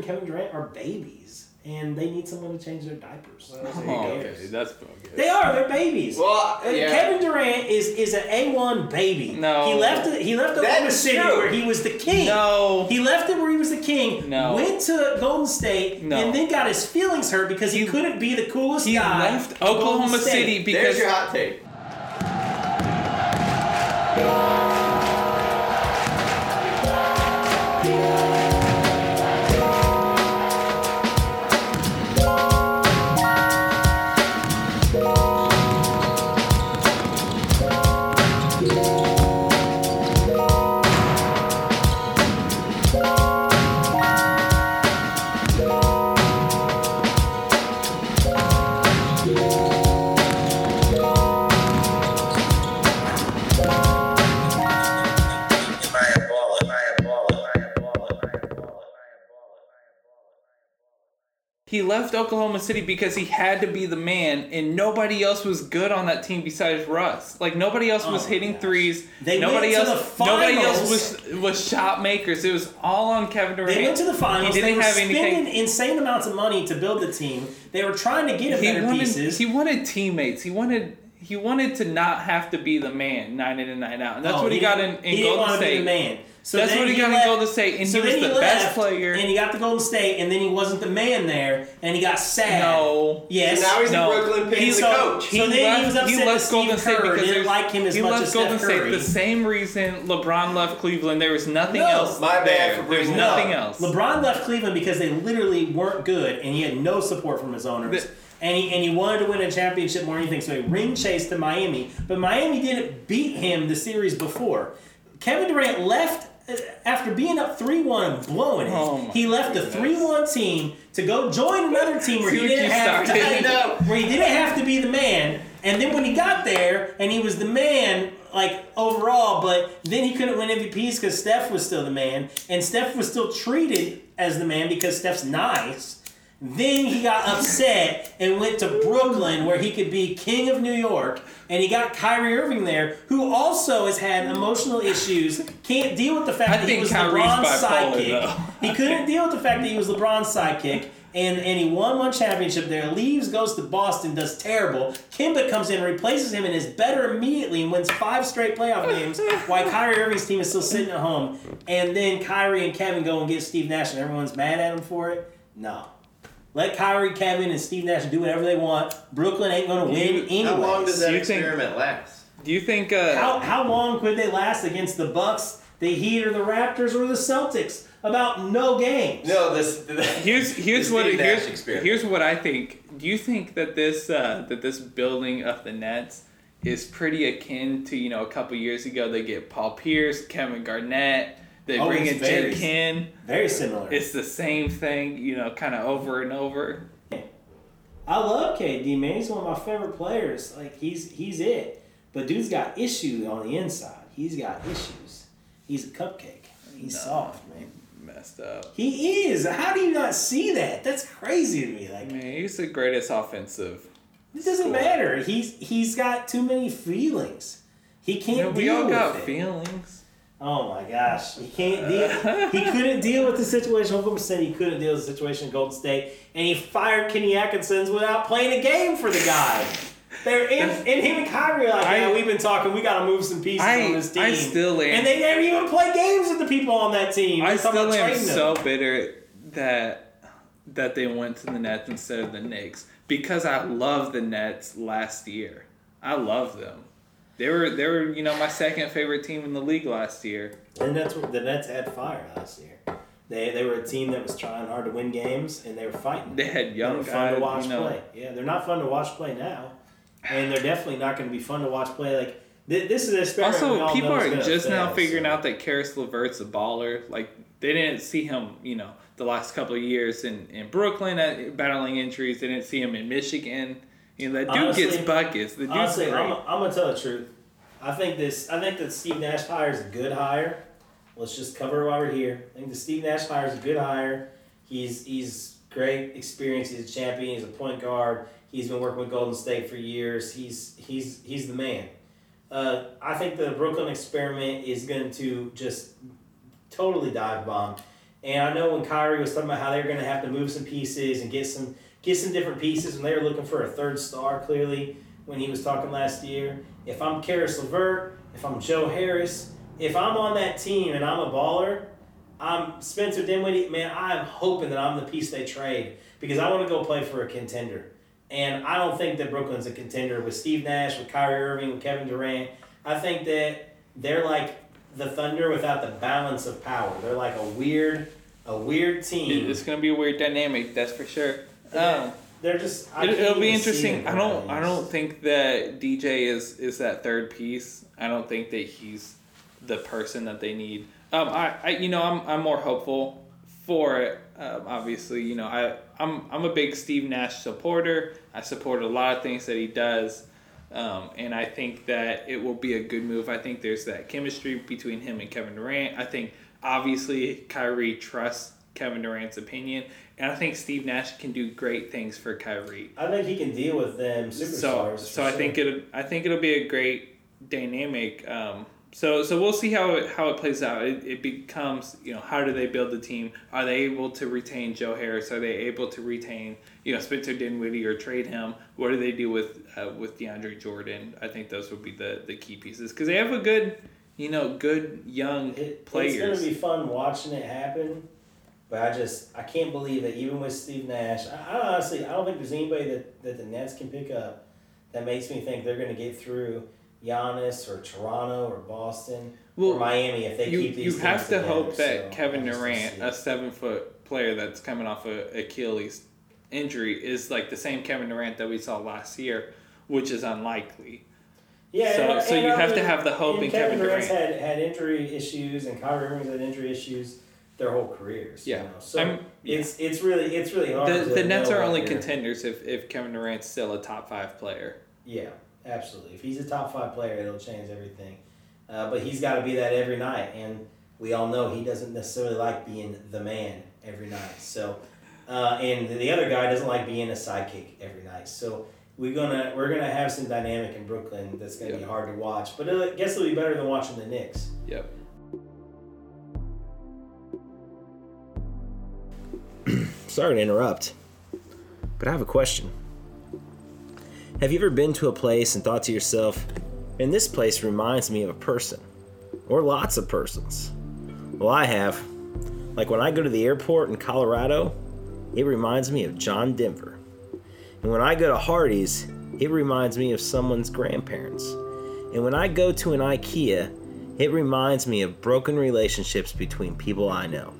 and Kevin Durant are babies, and they need someone to change their diapers. Well, Who there you Oh, okay, that's bogus. They are. They're babies. Well, Uh, yeah. Kevin Durant is is an A one baby. No. he left. it- He left Oklahoma City true. where he was the king. No. he left it where he was the king. No. went to Golden State No. and then got his feelings hurt because he, He- couldn't be the coolest He guy. He left Oklahoma State. City There's because your hot take. He left Oklahoma City because he had to be the man, and nobody else was good on that team besides Russ. Like nobody else was Oh, hitting gosh. threes. They nobody went to else. Nobody else was was shot makers. It was all on Kevin Durant. They went to the finals. He they didn't were have spending anything. insane amounts of money to build the team. They were trying to get him He better wanted. pieces. He wanted teammates. He wanted. He wanted to not have to be the man night in and night out, and that's Oh, what he, got in, in he didn't Golden want to State. be the man. So That's what he got in left- Golden State, and so he was then the best player. And he got to Golden State, and then he wasn't the man there, and he got sad. No. Yes. So now he's No. in Brooklyn paying He's the so, coach. So then he was upset that Steve Kerr didn't like him as he much left as Golden Steph Curry. State the same reason LeBron left Cleveland. There was nothing No. else. My bad there. for There's bringing nothing up. else. LeBron left Cleveland because they literally weren't good, and he had no support from his owners. The- and he, and he wanted to win a championship more than anything, so he ring chased to Miami. But Miami didn't beat him the series before. Kevin Durant left uh, after being up 3 1 and blowing it. Oh he left the goodness. 3 1 team to go join another team where he didn't have to be, where he didn't have to be the man. And then when he got there and he was the man, like overall, but then he couldn't win MVPs because Steph was still the man, and Steph was still treated as the man because Steph's nice. Then he got upset and went to Brooklyn where he could be king of New York, and he got Kyrie Irving there, who also has had emotional issues, can't deal with the fact I that he was Kyrie's LeBron's sidekick. He couldn't deal with the fact that he was LeBron's sidekick. And, and he won one championship there, leaves, goes to Boston, does terrible. Kemba comes in, replaces him, and is better immediately and wins five straight playoff games while Kyrie Irving's team is still sitting at home. And then Kyrie and Kevin go and get Steve Nash, and everyone's mad at him for it? No. Let Kyrie, Kevin, and Steve Nash do whatever they want. Brooklyn ain't going to win anyway. How long does that You think- experiment last? Do you think? Uh, How, how long could they last against the Bucks, the Heat, or the Raptors, or the Celtics? About no games. No, this. here's here's the what Steve Nash here's, experiment. here's what I think. Do you think that this uh, that this building of the Nets is pretty akin to you know a couple years ago they get Paul Pierce, Kevin Garnett, they Oh, bring in very- Ken. Very similar. It's the same thing, you know, kind of over and over. I love KD, man. He's one of my favorite players. Like he's he's it. But dude's got issues on the inside. He's got issues. He's a cupcake. He's No. soft, man. Messed up. He is. How do you not see that? That's crazy to me. Like man, he's the greatest offensive. it doesn't matter. He's he's got too many feelings. He can't You know, we all got it. feelings. Oh my gosh, he can't deal. he couldn't deal with the situation. Oklahoma City. He couldn't deal with the situation in Golden State, and he fired Kenny Atkinson without playing a game for the guy. They're in, and him and Kyrie are like, I- we've been talking. We got to move some pieces I- on this team. I still am- and they never even play games with the people on that team. I still am trading them. so bitter that that they went to the Nets instead of the Knicks because I love the Nets last year. I love them. They were they were you know my second favorite team in the league last year. And that's what the Nets had fire last year. They, they were a team that was trying hard to win games, and they were fighting. They had young They were fun guys, to watch you know. play. Yeah, they're not fun to watch play now, and they're definitely not going to be fun to watch play. Like thi- this is an experiment. Also, people are just now fail, figuring so. out that Caris LeVert's a baller. Like they didn't see him, you know, the last couple of years in, in Brooklyn at, battling injuries. They didn't see him in Michigan. Know, that dude Honestly- gets buckets. The dude's Honestly, great. I'm, I'm gonna tell the truth. I think this. I think that Steve Nash hire is a good hire. Let's just cover it while we're here. I think the Steve Nash hire is a good hire. He's he's great experience. He's a champion. He's a point guard. He's been working with Golden State for years. He's he's he's the man. Uh, I think the Brooklyn experiment is going to just totally dive bomb. And I know when Kyrie was talking about how they were going to have to move some pieces and get some get some different pieces, and they were looking for a third star clearly when he was talking last year. If I'm Caris LeVert, if I'm Joe Harris, if I'm on that team and I'm a baller, I'm Spencer Dinwiddie. Man, I'm hoping that I'm the piece they trade because I want to go play for a contender. And I don't think that Brooklyn's a contender with Steve Nash, with Kyrie Irving, with Kevin Durant. I think that they're like the Thunder without the balance of power. They're like a weird, a weird team. It's gonna be a weird dynamic, that's for sure. Um, They're just. I it, it'll be interesting. I don't. I don't think that DJ is is that third piece. I don't think that he's the person that they need. Um, I, I you know, I'm I'm more hopeful for it. Um, obviously, you know, I I'm I'm a big Steve Nash supporter. I support a lot of things that he does. Um, and I think that it will be a good move. I think there's that chemistry between him and Kevin Durant. I think obviously Kyrie trusts Kevin Durant's opinion, and I think Steve Nash can do great things for Kyrie. I think he can deal with them So, superstars. so for I think it I think it'll be a great dynamic. Um, so so we'll see how it, how it plays out. It, it becomes you know how do they build the team? Are they able to retain Joe Harris? Are they able to retain you know Spencer Dinwiddie or trade him? What do they do with uh, with DeAndre Jordan? I think those would be the the key pieces because they have a good you know good young It, players. It's gonna be fun watching it happen, but I just I can't believe that even with Steve Nash, I, I honestly I don't think there's anybody that, that the Nets can pick up that makes me think they're gonna get through Giannis or Toronto or Boston Well, or Miami if they you keep these. you have to together, hope that so Kevin I just don't Durant, a seven foot player that's coming off a Achilles injury, is like the same Kevin Durant that we saw last year, which is unlikely. Yeah, So- and, so and you have to mean, have the hope in Kevin Durant's Durant. had had injury issues, and Kyrie Irving's had injury issues their whole careers. Yeah. you know? so I'm- it's it's really it's really hard. The the Nets are only contenders if, if Kevin Durant's still a top five player. Yeah, absolutely. If he's a top five player, it'll change everything. Uh, but he's got to be that every night, and we all know he doesn't necessarily like being the man every night. So, uh, and the other guy doesn't like being a sidekick every night. So we're gonna we're gonna have some dynamic in Brooklyn that's gonna be hard to watch. But I guess it'll be better than watching the Knicks. Yep. Sorry to interrupt, but I have a question. Have you ever been to a place and thought to yourself, and this place reminds me of a person? Or lots of persons? Well, I have. Like when I go to the airport in Colorado, it reminds me of John Denver. And when I go to Hardee's, it reminds me of someone's grandparents. And when I go to an IKEA, it reminds me of broken relationships between people I know.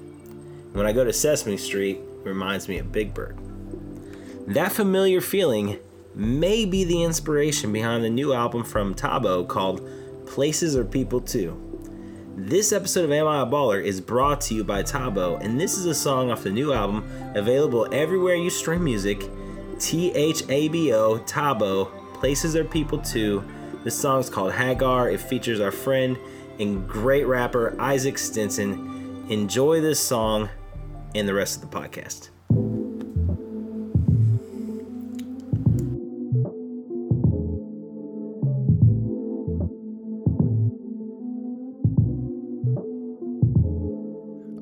When I go to Sesame Street, reminds me of Big Bird. That familiar feeling may be the inspiration behind the new album from Thabo called Places Are People Too. This episode of Am I a Baller is brought to you by Thabo, and this is a song off the new album available everywhere you stream music. T H A B O, Thabo, Places Are People Too. This song's called Hagar. It features our friend and great rapper Isaac Stinson. Enjoy this song and the rest of the podcast.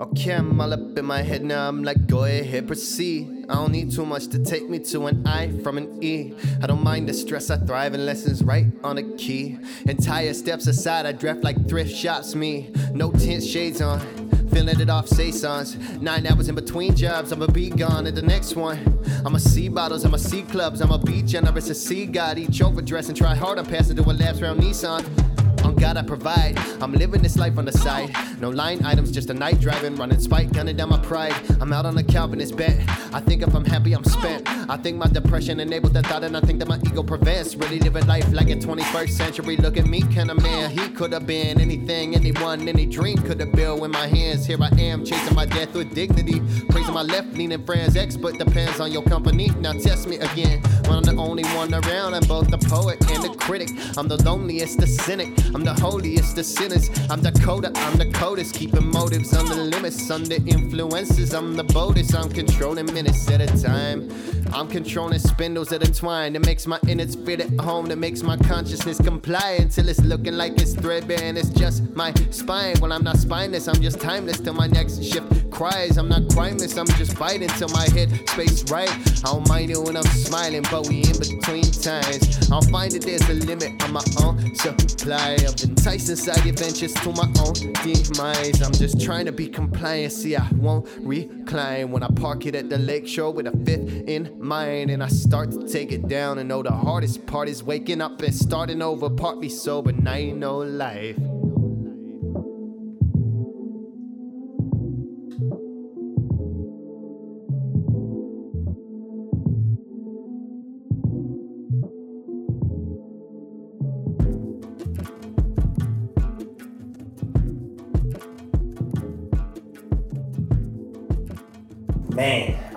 Okay, I'm all up in my head now. I'm like, go ahead, proceed. I don't need too much to take me to an I from an E. I don't mind the stress, I thrive in lessons right on a key. Entire steps aside, I draft like thrift shops. Me, no tint shades on. Feeling it off saisons. Nine hours in between jobs, I'ma be gone at the next one. I'ma see bottles, I'ma see clubs, I'ma be generous, a see God. Each overdress and try hard, I'm passing to a laps round Nissan. On God I provide. I'm living this life on the side. No line items, just a night driving, running spike, gunning down my pride. I'm out on a Calvinist bet. I think if I'm happy, I'm spent. I think my depression enabled the thought, and I think that my ego prevents. Really living life like a 21st century. Look at me, kind of man. He could have been anything, anyone, any dream could have built with my hands. Here I am, chasing my death with dignity. Praising my left leaning friends, expert depends on your company. Now test me again. When I'm the only one around, I'm both the poet and the critic. I'm the loneliest, the cynic. I'm the holiest, of sinners. I'm the coder, I'm the codest. Keeping motives on the limits, under influences. I'm the boldest, I'm controlling minutes at a time. I'm controlling spindles that entwine that makes my innards fit at home, that makes my consciousness comply until it's looking like it's threadbare and it's just my spine. Well, I'm not spineless, I'm just timeless till my next shift cries. I'm not crimeless, I'm just fighting till my head space right. I don't mind it when I'm smiling, but we in between times. I'll find that there's a limit on my own supply of enticing side adventures to my own demise. I'm just trying to be compliant, see, I won't recline when I park it at the lakeshore with a fifth in mind. And I start to take it down, and know the hardest part is waking up and starting over, partly sober, now you know life.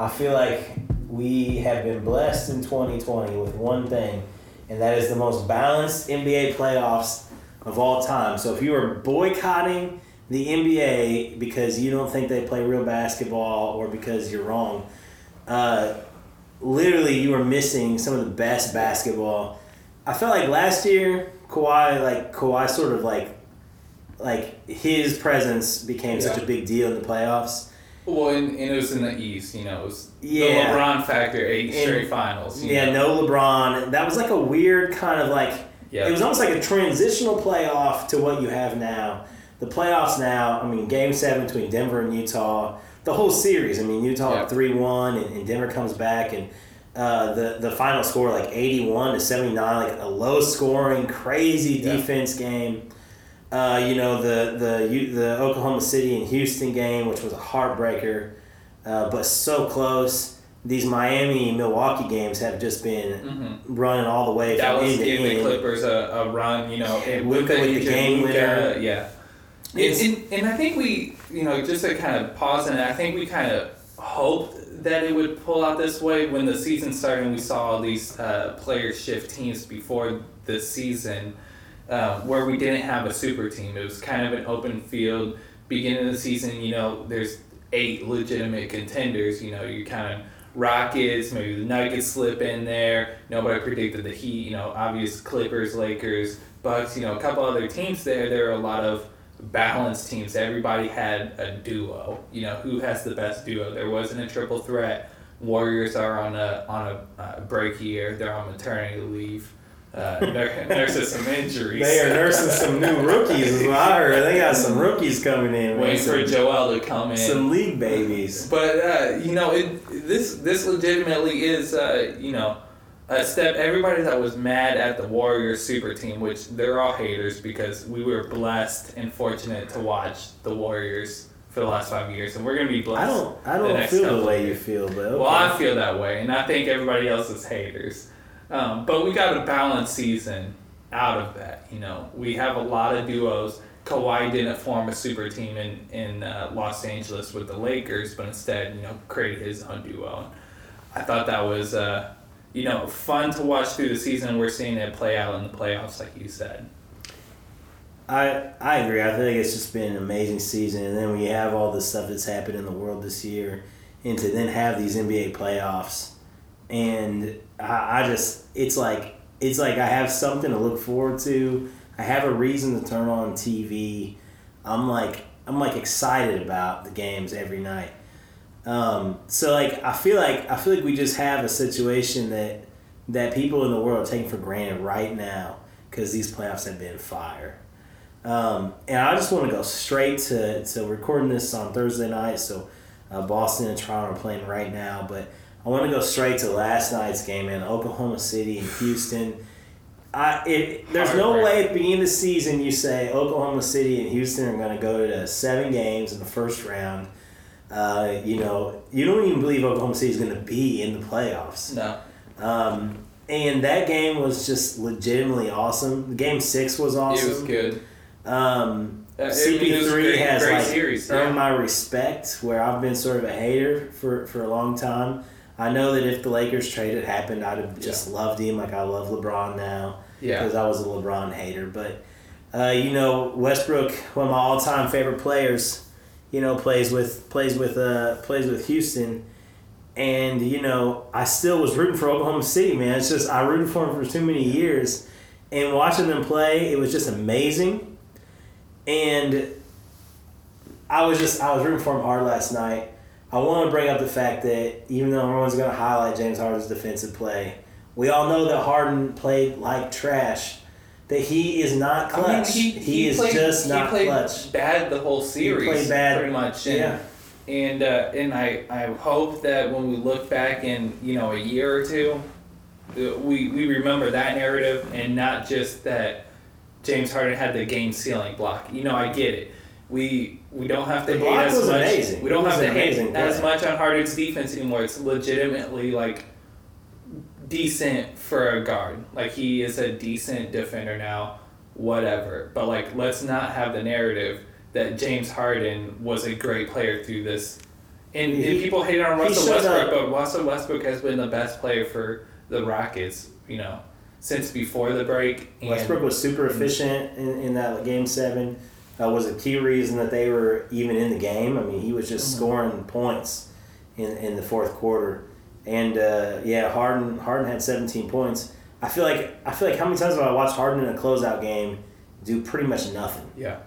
I feel like we have been blessed in 2020 with one thing, and that is the most balanced NBA playoffs of all time. So if you are boycotting the NBA because you don't think they play real basketball or because you're wrong, uh, literally you are missing some of the best basketball. I felt like last year Kawhi, like Kawhi, sort of like, like his presence became such a big deal in the playoffs. Well, and, and it was in the East, you know, it was Yeah. the LeBron factor, eight And- straight finals. you Yeah, know. no LeBron. That was like a weird kind of like. Yeah. It was almost like a transitional playoff to what you have now. The playoffs now. I mean, Game Seven between Denver and Utah. The whole series. I mean, Utah Yeah. three one, and, and Denver comes back, and uh, the the final score like eighty one to seventy nine, like a low scoring, crazy Yeah. defense game. Uh, you know the the the Oklahoma City and Houston game, which was a heartbreaker, uh, but so close. These Miami Milwaukee games have just been Mhm. running all the way That was giving the. Clippers a, a run, you know, and with the, with the game winner. Yeah. And, and, and I think we, you know, just to kind of pause and I think we kind of hoped that it would pull out this way when the season started and we saw all these uh, players shift teams before the season um, where we didn't have a super team. It was kind of an open field. Beginning of the season, you know, there's eight legitimate contenders. You know, you kind of Rockets, maybe the Nuggets slip in there. Nobody predicted the Heat. You know, obvious Clippers, Lakers, Bucks. You know, a couple other teams there. There are a lot of balanced teams. Everybody had a duo. You know, who has the best duo? There wasn't a triple threat. Warriors are on a on a uh, break year. They're on maternity leave. Uh, nur- nurses some injuries. They are nursing some new rookies, is what I heard. They got some rookies coming in. Waiting for Joel to come in. Some league babies. But uh, you know, it this this legitimately is uh, you know a step. Everybody that was mad at the Warriors super team, which they're all haters because we were blessed and fortunate to watch the Warriors for the last five years, and we're gonna be blessed. I don't. I don't next feel the way you feel, but okay. Well, I feel that way, and I think everybody else is haters. Um, but we got a balanced season out of that. You know, we have a lot of duos. Kawhi didn't form a super team in in uh, Los Angeles with the Lakers, but instead, you know, created his own duo. I thought that was, uh, you know, fun to watch through the season. We're seeing it play out in the playoffs, like you said. I I agree. I think it's just been an amazing season, and then when you have all the stuff that's happened in the world this year, and to then have these NBA playoffs, and I, I just it's like it's like I have something to look forward to. I have a reason to turn on TV. I'm like I'm like excited about the games every night. Um, so like I feel like I feel like we just have a situation that that people in the world are taking for granted right now because these playoffs have been fire. Um, and I just want to go straight to, to recording this on Thursday night. So uh, Boston and Toronto are playing right now. But I want to go straight to last night's game in Oklahoma City and Houston. I, it, there's no way at the beginning of the season you say Oklahoma City and Houston are going to go to seven games in the first round. Uh, you know, you don't even believe Oklahoma City is going to be in the playoffs. No, Um, and that game was just legitimately awesome. Game six was awesome. it was good. Um, Uh, I mean, it was a CP3 great- has great like series, earned my respect, where I've been sort of a hater for, for a long time. I know that if the Lakers trade had happened, I'd have just loved him like I love LeBron now Yeah. because I was a LeBron hater. But uh, you know, Westbrook, one of my all time favorite players, you know, plays with plays with uh, plays with Houston, and you know I still was rooting for Oklahoma City, man. It's just I rooted for them for too many years, and watching them play, it was just amazing, and I was just I was rooting for them hard last night. I want to bring up the fact that even though everyone's going to highlight James Harden's defensive play, we all know that Harden played like trash. That he is not clutch. he, is played- just not he played clutch. Bad the whole series. played bad. pretty much. And, Yeah. And uh, and I, I hope that when we look back in you know a year or two, uh, we we remember that narrative and not just that James Harden had the game sealing block. You know I get it. We we don't have to The hate as much. amazing. We don't have to an hate amazing as much on Harden's defense anymore. It's legitimately like decent for a guard. Like he is a decent defender now, whatever. But like let's not have the narrative that James Harden was a great player through this. And, and people hate on he Russell Westbrook, up. but Russell Westbrook has been the best player for the Rockets, you know, since before the break. Westbrook was super efficient in, in that game seven. Uh, was a key reason that they were even in the game. I mean, he was just scoring points in, in the fourth quarter. And uh, yeah, Harden Harden had 17 points. I feel like I feel like how many times have I watched Harden in a closeout game do pretty much nothing? yeah.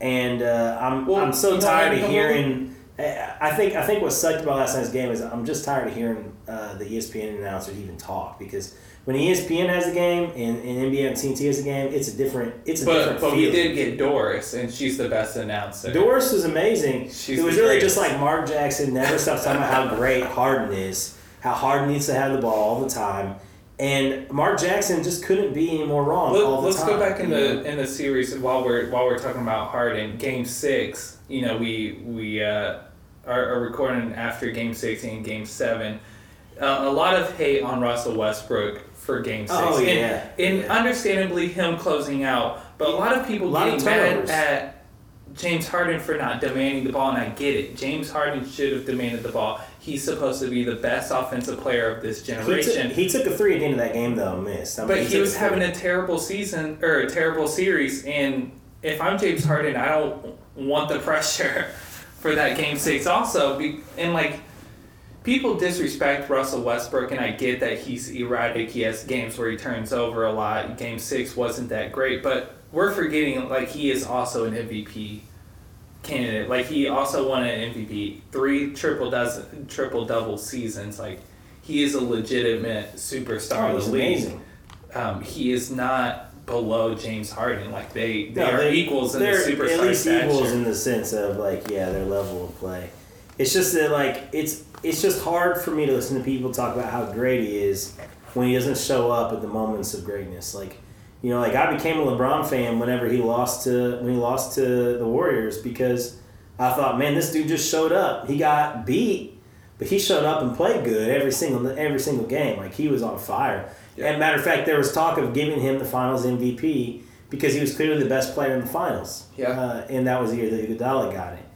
and uh, I'm Well, I'm so tired of hearing. I I think I think what sucked about last night's game is I'm just tired of hearing uh, the ESPN announcers even talk because when ESPN has a game and, and NBA and TNT has a game, it's a different it's a But different but feel. we did get Doris, and she's the best announcer. Doris was amazing. She's it was really just like Mark Jackson never stops talking about how great Harden is, how Harden needs to have the ball all the time, and Mark Jackson just couldn't be any more wrong all Let, let's time. go back in the in the series while we're while we're talking about Harden. Game six, you know, we we uh, are, are recording after Game six and Game seven. Uh, a lot of hate on Russell Westbrook for Game oh, six. Oh, and, yeah. and Yeah. understandably him closing out, but a lot of people lot of mad at James Harden for not demanding the ball, and I get it. James Harden should have demanded the ball. He's supposed to be the best offensive player of this He took, generation. he took a three at the end of that game though, missed. I mean, But he took was a having a terrible season or a terrible series, and if I'm James Harden, I don't want the pressure for that game six. Also, and like people disrespect Russell Westbrook, and I get that he's erratic. He has games where he turns over a lot. Game six wasn't that great, but we're forgetting like he is also an MVP candidate. Like he also won an MVP, three triple dozen triple double seasons. Like he is a legitimate superstar Oh, of the league amazing. um, he is not below James Harden. Like they, they No, are equals in the they're superstar at least stature. equals in the sense of like yeah their level of play. It's just that like it's it's just hard for me to listen to people talk about how great he is when he doesn't show up at the moments of greatness. Like you know like I became a LeBron fan whenever he lost to when he lost to the Warriors because I thought man this dude just showed up. He got beat, but he showed up and played good every single every single game. Like he was on fire. Yeah. And matter of fact, there was talk of giving him the Finals MVP because he was clearly the best player in the Finals. Yeah. Uh, and that was the year that Iguodala got it.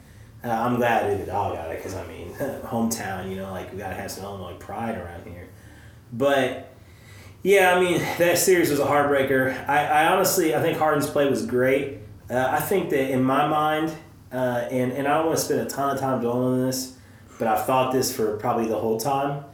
Uh, I'm glad Iguodala got it because I mean, hometown. You know, like we gotta have some Illinois pride around here. But yeah, I mean that series was a heartbreaker. I, I honestly, I think Harden's play was great. Uh, I think that in my mind, uh, and and I don't want to spend a ton of time dwelling on this, but I've thought this for probably the whole time,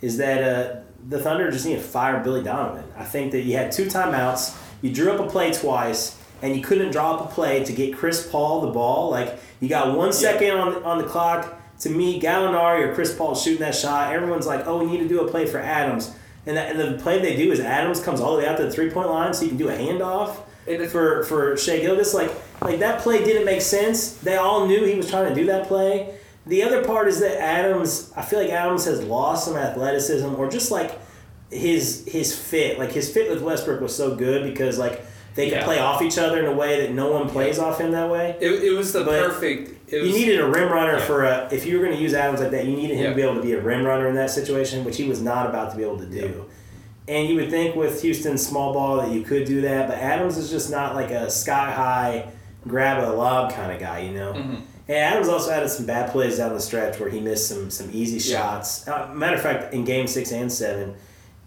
is that uh, the Thunder just need to fire Billy Donovan. I think that you had two timeouts, you drew up a play twice, and you couldn't draw up a play to get Chris Paul the ball. Like you got one second on the, on the clock to meet Gallinari or Chris Paul shooting that shot. Everyone's like, oh, we need to do a play for Adams. And, that, and the play they do is Adams comes all the way out to the three point line so you can do a handoff is- for for Shai Gilgeous. Like like that play didn't make sense. They all knew he was trying to do that play. The other part is that Adams, I feel like Adams has lost some athleticism or just like his his fit. Like his fit with Westbrook was so good because like they could Yeah. play off each other in a way that no one plays off him that way. It, it was the But perfect. Was, You needed a rim runner Yeah. for a. If you were going to use Adams like that, you needed him Yeah. to be able to be a rim runner in that situation, which he was not about to be able to do. And you would think with Houston's small ball that you could do that, but Adams is just not like a sky high grab a lob kind of guy, you know. Mm-hmm. And Adams also had some bad plays down the stretch where he missed some some easy shots. Uh, matter of fact, in Game Six and Seven,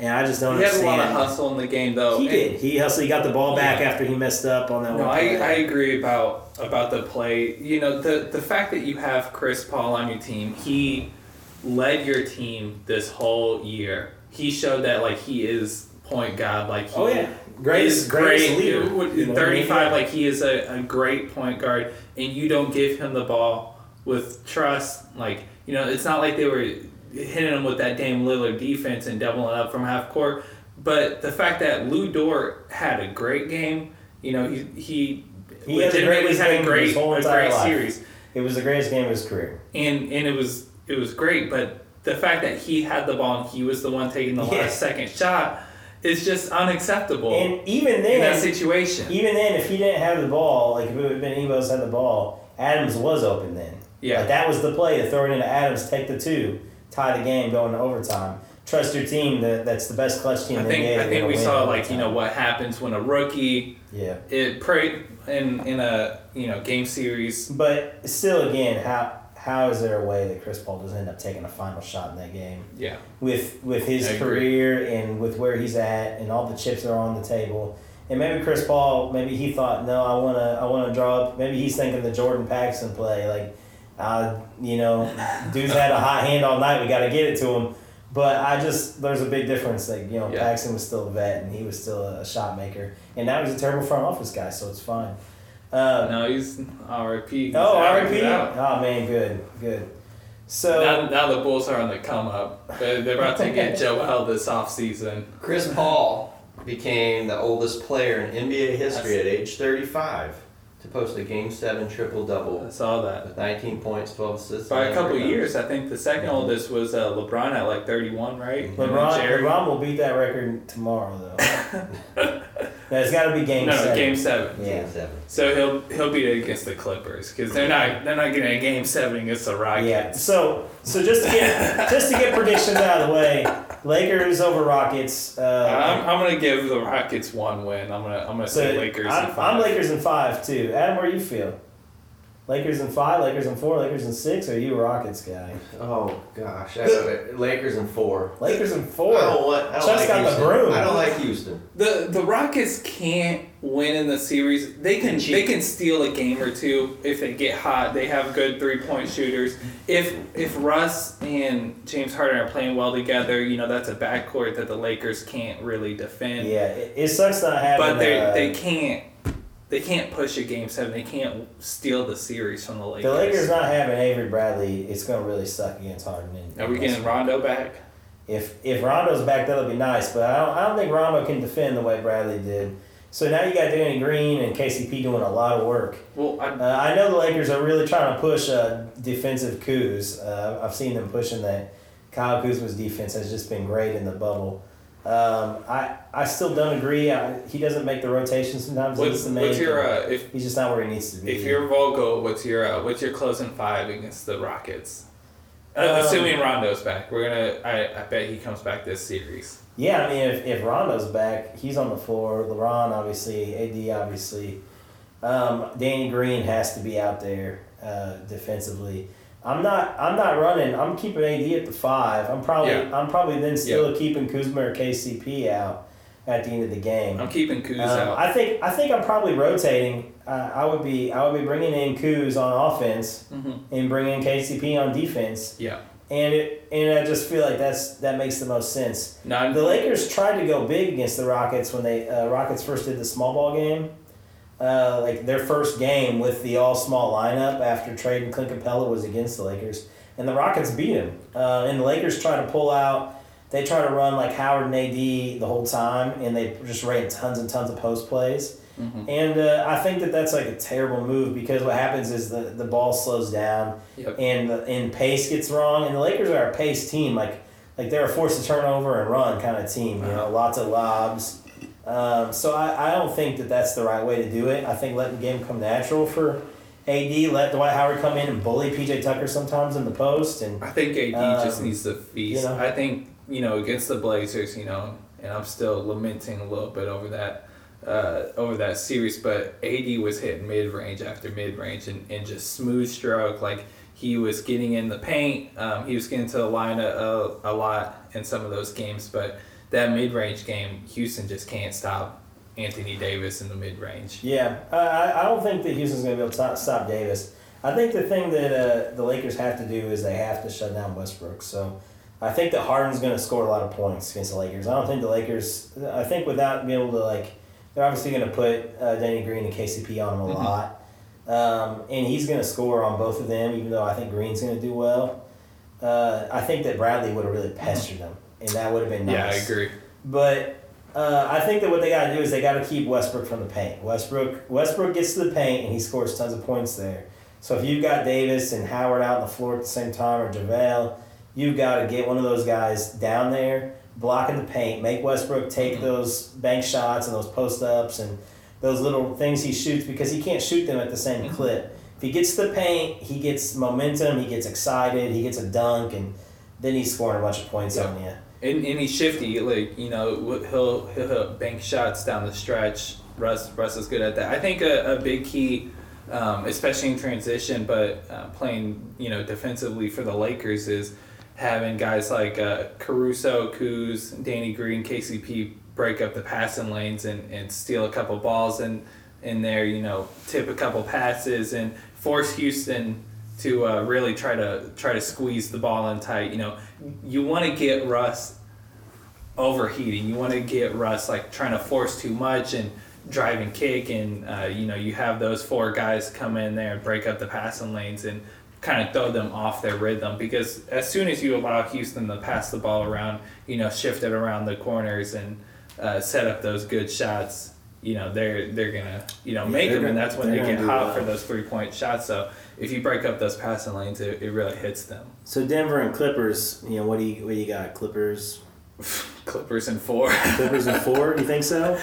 and I just don't he had a lot of hustle in the game, though. He and- did. He hustled. He got the ball back Yeah. after he messed up on that No, one. I. I agree about about the play. You know, the the fact that you have Chris Paul on your team, he led your team this whole year. He showed that like he is point guard. Like he Oh, yeah. Greatest- is great. leader. With You know, Thirty five, like he is a, a great point guard, and you don't give him the ball with trust. Like you know, it's not like they were hitting him with that Dame Lillard defense and doubling up from half court. But the fact that Lu Dort had a great game, you know, he he, He legitimately had a great whole a great life. series It was the greatest game of his career. and and it was it was great. But the fact that he had the ball and he was the one taking the Yeah. last second shot is just unacceptable And even in that then, situation. even then, if he didn't have the ball, like if it would have been Ebos had the ball, Adams was open then. Yeah. Like that was the play to throw it into Adams, take the two, tie the game, go into overtime. Trust your team. That that's the best clutch team I in the think I think we saw like you know what happens when a rookie Yeah. it prayed in in a you know game series. But still, again, how how is there a way that Chris Paul doesn't end up taking a final shot in that game Yeah, with with his I agree. career and with where he's at and all the chips that are on the table? And maybe Chris Paul, maybe he thought, no, I wanna I wanna draw up. Maybe he's thinking the Jordan Paxson play, like, uh, you know, dude's had a hot hand all night. We got to get it to him. But I just there's a big difference. Like you know, Yeah. Paxson was still a vet and he was still a, a shot maker, and now he's a terrible front office guy, so it's fine. Um, no, he's R.I.P. He's Oh, out, RP. Oh man, good, good. So Now, now the Bulls are on the come up. They're, they're about to get Joel this offseason. Chris Paul became the oldest player in NBA history at age 35 to post a Game 7 triple double I saw that. with 19 points, 12 assists. By a and couple rebounds. years, I think the second oldest was uh, LeBron at like 31, right? And then LeBron, Jerry- LeBron will beat that record tomorrow though. no, it's got to be game no, seven. game seven. Yeah. Game 7. So he'll he'll beat it against the Clippers because they're not they're not getting a game seven against the Rockets. Yeah. So so just to get just to get predictions out of the way, Lakers over Rockets. I'm, Uh, I'm gonna give the Rockets one win. I'm gonna I'm gonna so say Lakers. I'm, five. I'm Lakers in five too. Adam, where you feel? Lakers in five, Lakers in four, Lakers in six, or are you a Rockets guy? Oh, gosh. I don't- Lakers in 4. Lakers in four. I don't, want, I don't Chuck's like got the Houston. broom. I don't like Houston. The the Rockets can't win in the series. They can they can steal a game or two if they get hot. They have good three point shooters. If if Russ and James Harden are playing well together, you know that's a backcourt that the Lakers can't really defend. Yeah, it, it sucks not having. But they uh, they can't they can't push a game seven. They can't steal the series from the Lakers. The Lakers not having Avery Bradley, it's going to really suck against Harden. And, Are we getting Rondo back? If if Rondo's back, that'll be nice. But I don't, I don't think Rondo can defend the way Bradley did. So now you got Danny Green and KCP doing a lot of work. Well, I, Uh, I know the Lakers are really trying to push uh, defensive Kuz. Uh, I've seen them pushing that. Kyle Kuzma's defense has just been great in the bubble. Um, I I still don't agree. I, he doesn't make the rotation sometimes. what's, what's your uh, if He's just not where he needs to be. if you're Vogel, what's your uh, what's your closing five against the Rockets? Uh, Um, assuming Rondo's back, we're gonna. I, I bet he comes back this series. Yeah, I mean, if, if Rondo's back, he's on the floor. LeBron, obviously. AD, obviously. Um, Danny Green has to be out there uh, defensively. I'm not. I'm not running. I'm keeping AD at the five. I'm probably. Yeah. I'm probably then still keeping Kuzma or KCP out at the end of the game. I'm keeping Kuz Um, out. I think. I think I'm probably rotating. Uh, I would be. I would be bringing in Kuz on offense hmm and bringing in KCP on defense. Yeah. And it. And I just feel like that's that makes the most sense. Not The Lakers tried to go big against the Rockets when they uh, Rockets first did the small ball game. Uh, like their first game with the all small lineup after trading Clint Capela was against the Lakers, and the Rockets beat them. Uh, and the Lakers try to pull out. They try to run like Howard and AD the whole time, and they just ran tons and tons of post plays. Mhm. And uh, I think that that's like a terrible move because what happens is the, the ball slows down Yep. and the, and pace gets wrong. And the Lakers are a pace team, like like they're a force to turnover and run kind of team. You know, lots of lobs. Um, so I, I don't think that that's the right way to do it. I think let the game come natural for AD. Let Dwight Howard come in and bully PJ Tucker sometimes in the post and I think AD just Um, needs to feast. you know. I think you know against the Blazers, you know, and I'm still lamenting a little bit over that uh, over that series, but AD was hitting mid range after mid range and, and just smooth stroke. Like he was getting in the paint, um, he was getting to the line a, a, a lot in some of those games, but that mid range game, Houston just can't stop Anthony Davis in the mid range. yeah, I, I I don't think that Houston's going to be able to stop, stop Davis. I think the thing that uh, the Lakers have to do is they have to shut down Westbrook. So I think that Harden's going to score a lot of points against the Lakers. I don't think the Lakers. I think without being able to like, they're obviously going to put uh, Danny Green and KCP on him a lot, um, and he's going to score on both of them. Even though I think Green's going to do well, uh, I think that Bradley would have really pestered them, and that would have been nice. Yeah, I agree. But uh, I think that what they got to do is they got to keep Westbrook from the paint. Westbrook Westbrook gets to the paint and he scores tons of points there. So if you've got Davis and Howard out on the floor at the same time or JaVale, you've got to get one of those guys down there blocking the paint. Make Westbrook take Mm-hmm. those bank shots and those post ups and those little things he shoots because he can't shoot them at the same Mm-hmm. clip. If he gets to the paint, he gets momentum, he gets excited, he gets a dunk, and then he's scoring a bunch of points Yeah. on you. And, and he's shifty, like you know, he'll he'll bank shots down the stretch. Russ Russ is good at that. I think a, a big key, um, especially in transition, but uh, playing you know defensively for the Lakers is having guys like uh, Caruso, Kuz, Danny Green, KCP break up the passing lanes and, and steal a couple balls in in there. You know, tip a couple passes and force Houston to uh, really try to try to squeeze the ball in tight. You know, you want to get Russ overheating. You want to get Russ like trying to force too much and drive and kick, and uh, you know you have those four guys come in there and break up the passing lanes and kind of throw them off their rhythm because as soon as you allow Houston to pass the ball around, you know, shift it around the corners and uh, set up those good shots. You know they're they're gonna you know make they're them, and that's when they get hot well. for those three point shots. So if you break up those passing lanes, it, it really hits them. So Denver and Clippers, you know, what do you what do you got? Clippers, Clippers and four. Clippers and four. You think so?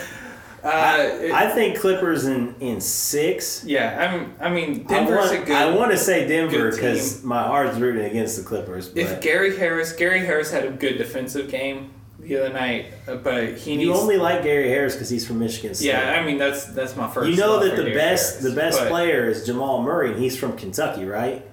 Uh, it- I think Clippers in in six. yeah, I'm. I mean, I Denver's want, a good. I want to say Denver because my heart's rooting against the Clippers. But If Gary Harris, Gary Harris had a good defensive game the other night, uh, but he you only like Gary Harris because he's from Michigan State. yeah, I mean that's that's my first. you know that the Gary best Harris, the best player is Jamal Murray, and he's from Kentucky, right?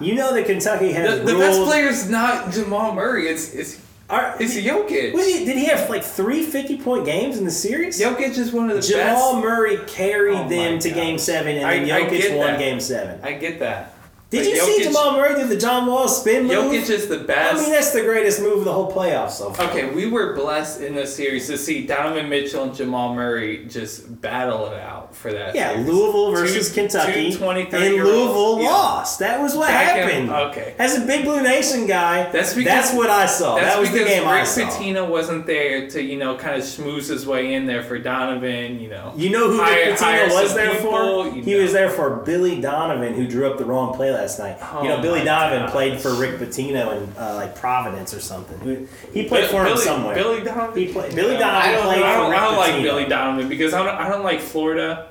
You know that Kentucky has The, the best player is not Jamal Murray. It's it's Are, it's Jokic. he, did he have like three 50 point games in the series? Jokic is one of the Jamal best. Murray carried Oh them to gosh. game seven, and then I Jokic get won that. game seven. I get that. Did you see Jamal Murray do the John Wall spin move? Jokic is the best. I mean, that's the greatest move of the whole playoffs so far. Okay, we were blessed in this series to see Donovan Mitchell and Jamal Murray just battle it out for that. Yeah, series. Louisville versus Two- Kentucky, two 20, and Louisville Yeah. lost. That was what Back in- happened. okay. As a Big Blue Nation guy, That's because, that's, what I saw. That was the game I Rick saw. Pitino wasn't there to, you know, kind of schmooze his way in there for Donovan, you know. You know who Rick Pitino was there people, for? you He know. was there for Billy Donovan, who drew up the wrong play last night. you know, Oh Billy Donovan gosh. played for Rick Pitino in uh, like Providence or something. He played for him Billy, somewhere. Billy Donovan. He played- Billy. Donovan I don't, I don't, I don't like Billy Donovan because I don't, I don't like Florida.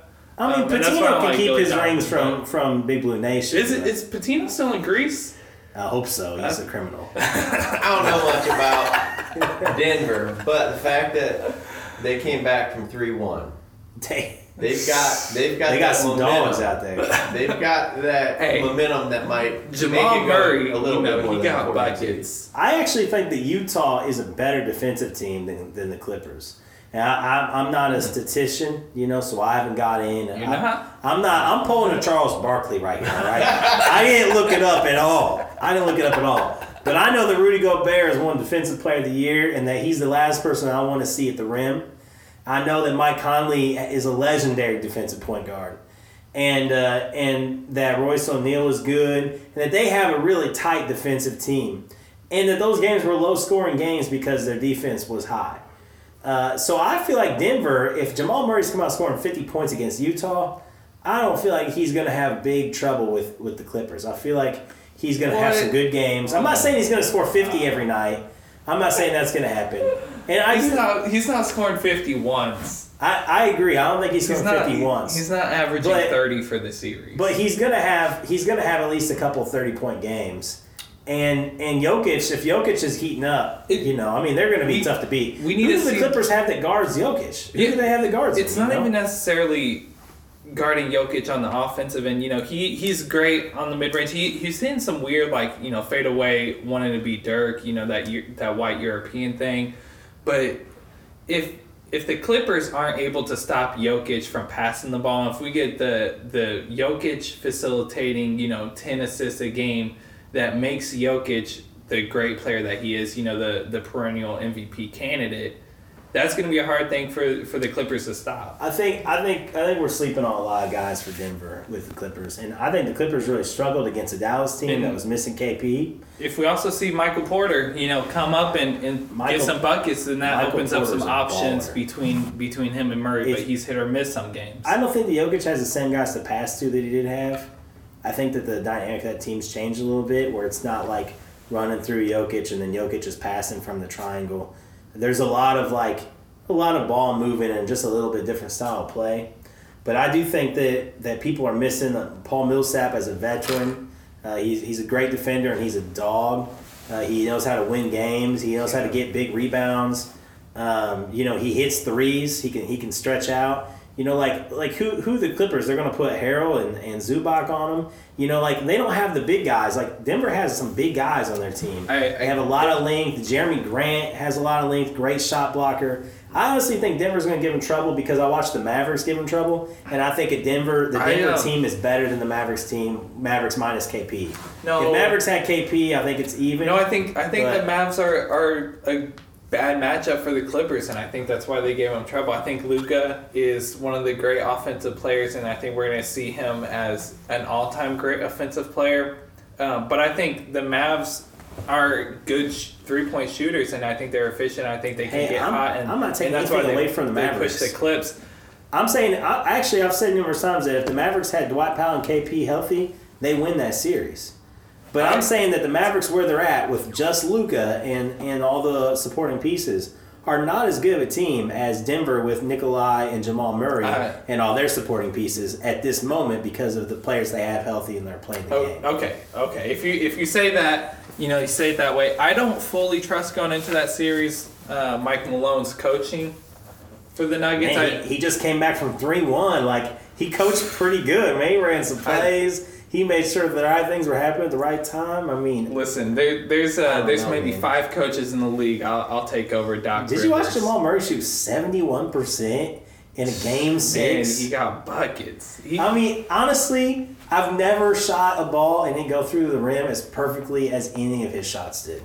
I mean, Um, and that's why I Pitino can like keep Billy his Donovan, rings from, but- from Big Blue Nation. Is it but is Pitino still in Greece? I hope so. He's a criminal. I don't know much about Denver, but the fact that they came back from three one, They, they've got they've got they got some momentum. dogs out there. They've got that Hey, momentum that might Jamal make it Murray, a little you know, bit more he than got buckets. I actually think that Utah is a better defensive team than, than the Clippers. And I, I'm not a statistician, you know, so I haven't got in. You're I? I'm not. I'm pulling a Charles Barkley right now, right? I didn't look it up at all. I didn't look it up at all. But I know that Rudy Gobert is one Defensive Player of the Year, and that he's the last person I want to see at the rim. I know that Mike Conley is a legendary defensive point guard, and uh, and that Royce O'Neale is good, and that they have a really tight defensive team, and that those games were low scoring games because their defense was high. Uh, so I feel like Denver, if Jamal Murray's come out scoring 50 points against Utah, I don't feel like he's going to have big trouble with, with the Clippers. I feel like he's going to have some good games. I'm not saying he's going to score 50 every night. I'm not saying that's going to happen. And I, He's not he's not scoring fifty once. I, I agree. I don't think he's He's scoring not 50 once. He's not averaging But- thirty for the series. But he's gonna have he's gonna have at least a couple thirty point games. And and Jokic, if Jokic is heating up, It- you know, I mean, they're gonna be we- tough to beat. we need Who to do the see- Clippers have that guards Jokic? Who Yeah, do they have that guards? it's not you know? even necessarily guarding Jokic on the offensive end. You know, he he's great on the mid range. He he's hitting some weird like you know fade away, wanting to be Dirk. You know that that white European thing, but if if the Clippers aren't able to stop Jokic from passing the ball, if we get the the Jokic facilitating, you know, ten assists a game, that makes Jokic the great player that he is, you know, the the perennial MVP candidate. That's going to be a hard thing for for the Clippers to stop. I think I think I think we're sleeping on a lot of guys for Denver with the Clippers, and I think the Clippers really struggled against a Dallas team And- that was missing KP. If we also see Michael Porter, you know, come up and, and Michael- get some buckets, then that Michael opens up some options baller. between between him and Murray. If- but he's hit or miss some games. I don't think the Jokic has the same guys to pass to that he did have. I think that the dynamic of that team's changed a little bit, where it's not like running through Jokic and then Jokic is passing from the triangle. There's a lot of like a lot of ball moving and just a little bit different style of play. But I do think that that people are missing Paul Millsap as a veteran. Uh, he's, he's a great defender and he's a dog. Uh, he knows how to win games. He knows how to get big rebounds. Um, you know, he hits threes. He can he can stretch out. You know, like like who who the Clippers? They're gonna put Harrell and, and Zubac on them. You know, like they don't have the big guys. Like Denver has some big guys on their team. I- I- they have a lot of length. Jerami Grant has a lot of length. Great shot blocker. I honestly think Denver's going to give him trouble because I watched the Mavericks give him trouble, and I think at Denver, the Denver um, team is better than the Mavericks team. Mavericks minus KP. No. if Mavericks had KP, I think it's even. No, I think I think But- the Mavs are, are a bad matchup for the Clippers, and I think that's why they gave him trouble. I think Luka is one of the great offensive players, and I think we're going to see him as an all-time great offensive player. Um, but I think the Mavs are good sh- three-point shooters, and I think they're efficient. I think they can Hey, get I'm- hot, and I'm not taking and that's why they, away from the they Mavericks. push the Clips. I'm saying, I, actually, I've said numerous times that if the Mavericks had Dwight Powell and KP healthy, they win that series. But I'm saying that the Mavericks, where they're at with just Luka and, and all the supporting pieces, are not as good of a team as Denver with Nikolai and Jamal Murray Uh, and all their supporting pieces at this moment because of the players they have healthy and they're playing the Oh, game. okay, okay. If you if you say that, you know, you say it that way. I don't fully trust going into that series. Uh, Mike Malone's coaching for the Nuggets. Man, I, he, he just came back from 3 1. Like, he coached pretty good, man. He ran some plays. He made sure the right things were happening at the right time. I mean, listen, there, there's uh, there's know, maybe man. five coaches in the league. I'll, I'll take over Doc. Did you watch Rivers. Jamal Murray shoot seventy one percent in a game Man, six? he got buckets. He, I mean, honestly, I've never shot a ball and it go through the rim as perfectly as any of his shots did.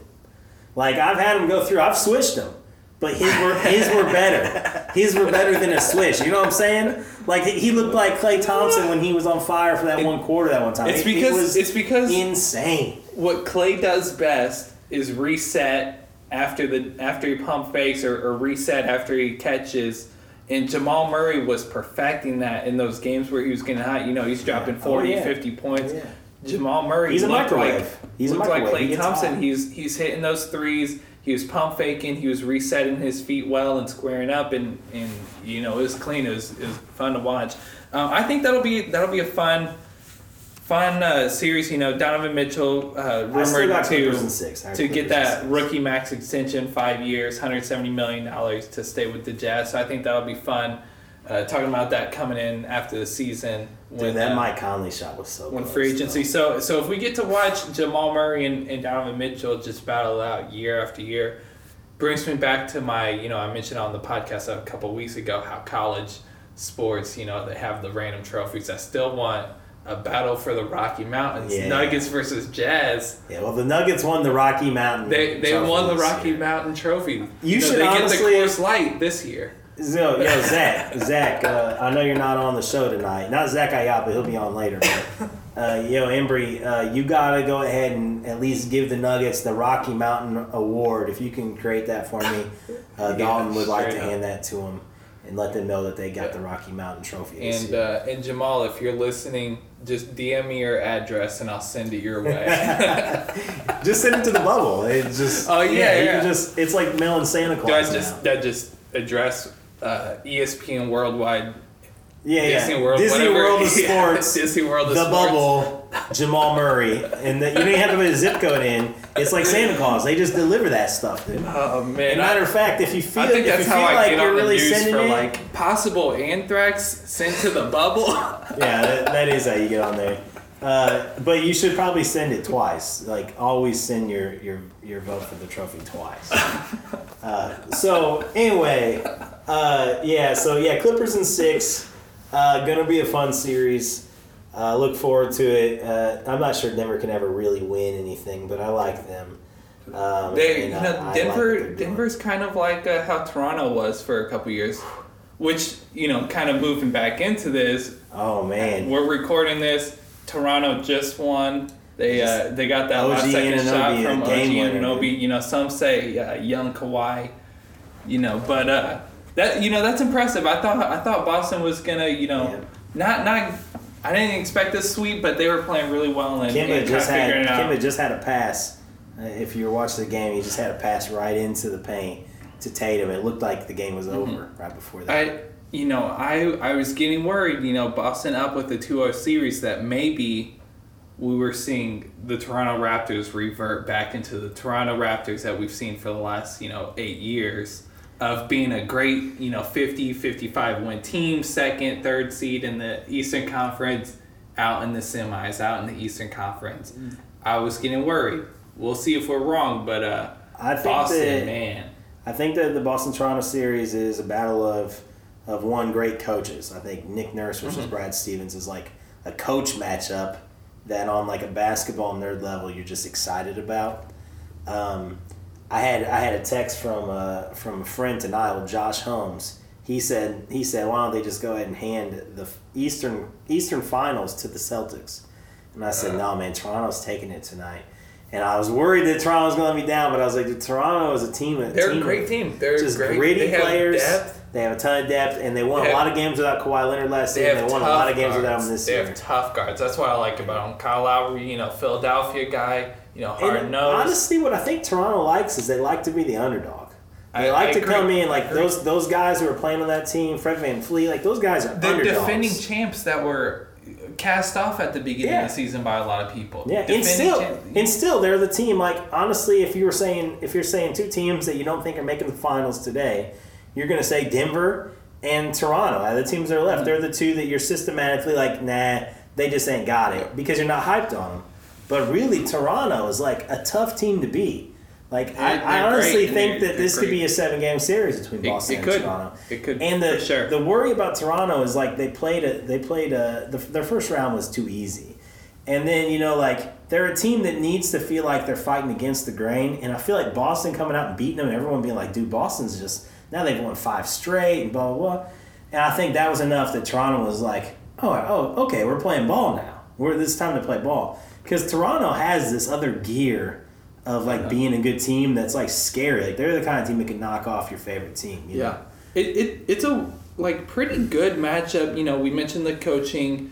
Like I've had him go through, I've switched them, but his were his were better. His were better than a switch. You know what I'm saying? Like he he looked like Klay Thompson when he was on fire for that one quarter that one time. it's It- it because was it's because insane. what Klay does best is reset after the after he pump fakes or, or reset after he catches. And Jamal Murray was perfecting that in those games where he was getting hot. You know, he's dropping Oh, 40, yeah. 50 points. Yeah. Jamal Murray He's a microwave. like He's a looked like microwave. He Klay gets Thompson. hot. He's he's hitting those threes. He was pump faking. He was resetting his feet well and squaring up, and, and you know it was clean. It was, it was fun to watch. Um, I think that'll be that'll be a fun fun uh, series. You know, Donovan Mitchell uh, rumored to Clippers in six. I got to get that six. rookie max extension, five years, hundred seventy million dollars to stay with the Jazz. So I think that'll be fun. Uh, talking about that coming in after the season Dude, that uh, Mike Conley shot was so when close, free agency. though. So so if we get to watch Jamal Murray and, and Donovan Mitchell just battle out year after year, brings me back to my you know I mentioned on the podcast a couple weeks ago how college sports you know they have the random trophies. I still want a battle for the Rocky Mountains, Yeah. Nuggets versus Jazz. Yeah, well, the Nuggets won the Rocky Mountain. They they trophy won the Rocky. Mountain Trophy. You know, should they honestly- get the Coors Light this year. So, yo, Zach, Zach, uh, I know you're not on the show tonight. Not Zach Ayapa, he'll be on later. But, uh, yo, Embry, uh, you gotta go ahead and at least give the Nuggets the Rocky Mountain Award. If you can create that for me, uh, Yeah, Dalton would like to up. hand that to him and let them know that they got Yeah. the Rocky Mountain Trophy. And uh, and Jamal, if you're listening, just DM me your address and I'll send it your way. just send it to the bubble. It's just Oh, yeah, you yeah. can just it's like mailing Santa Claus. Do I just now. that just address uh, ESPN Worldwide Yeah, yeah. Disney World Disney whatever. World of Yeah, Sports. Disney World of the Sports. bubble, Jamal Murray, and the, you don't even have to put a zip code in. It's like Santa Claus; they just deliver that stuff. Dude. Oh man, matter of fact, if you feel, I think if that's you how feel I like get you're on the really news sending for it, like possible anthrax sent to the bubble. yeah, that, that is how you get on there. Uh, but you should probably send it twice. Like always, send your your your vote for the trophy twice. Uh, so anyway, Uh, yeah, so yeah, Clippers in six. Uh, gonna be a fun series. Uh, look forward to it. Uh, I'm not sure Denver can ever really win anything, but I like them. Um, They, and you know, I like Denver. Denver's kind of like uh, how Toronto was for a couple years, which you know, kind of moving back into this. Oh man, We're recording this. Toronto just won. They uh, they got that OG last second shot from OG game winner, Anunoby. You know, some say uh, young Kawhi. You know, but uh, that you know that's impressive. I thought I thought Boston was gonna you know Yeah. not not. I didn't expect this sweep, but they were playing really well and, Kemba and just had. Kemba just had a pass. Uh, if you were watching the game, he just had a pass right into the paint to Tatum. It looked like the game was over right before that. Mm-hmm. I, you know, I I was getting worried. You know, Boston up with the 2-0 series that maybe we were seeing the Toronto Raptors revert back into the Toronto Raptors that we've seen for the last you know eight years of being a great you know 50 55 win team second third seed in the eastern conference out in the semis out in the eastern conference i was getting worried we'll see if we're wrong but uh I think boston that- man I think that the Boston Toronto series is a battle of of one great coaches. I think Nick Nurse versus Mm-hmm. Brad Stevens is like a coach matchup that on like a basketball nerd level you're just excited about. Um, I had I had a text from uh, from a friend tonight Josh Holmes. He said he said why don't they just go ahead and hand the Eastern Eastern Finals to the Celtics? And I said no man, Toronto's taking it tonight. And I was worried that Toronto was going to let me down, but I was like, Toronto is a team. they're team a great team they're just great gritty they have players. depth. They have a ton of depth, and they won They a lot have- of games without Kawhi Leonard last They year. They won a lot of games without guards. him this they year. have tough guards. That's what I like about them. Kyle Lowry, you know, Philadelphia guy, you know, hard And honestly, what I think Toronto likes is they like to be the underdog. They I- like I to agree. come in like those those guys who are playing on that team, Fred VanVleet, like those guys are the underdogs. defending champs that were cast off at the beginning Yeah. of the season by a lot of people. yeah, and still, champ- and still, they're the team. Like honestly, if you were saying, if you're saying two teams that you don't think are making the finals today, you're gonna say Denver and Toronto. Out the teams that are left, mm-hmm. they're the two that you're systematically like, nah, they just ain't got it because you're not hyped on them. But really, Toronto is like a tough team to beat. Like I, I honestly great, think that this they're could be a seven game series between Boston it and could. Toronto. It could, And the sure. the worry about Toronto is like they played a they played a the, their first round was too easy, and then you know like they're a team that needs to feel like they're fighting against the grain, and I feel like Boston coming out and beating them, and everyone being like, dude, Boston's just now they've won five straight and blah blah blah, and I think that was enough that Toronto was like, oh oh okay, we're playing ball now, we're this time to play ball because Toronto has this other gear. Of like being a good team that's like scary, like they're the kind of team that can knock off your favorite team. you know? Yeah, it, it it's a like pretty good matchup. You know, we mentioned the coaching,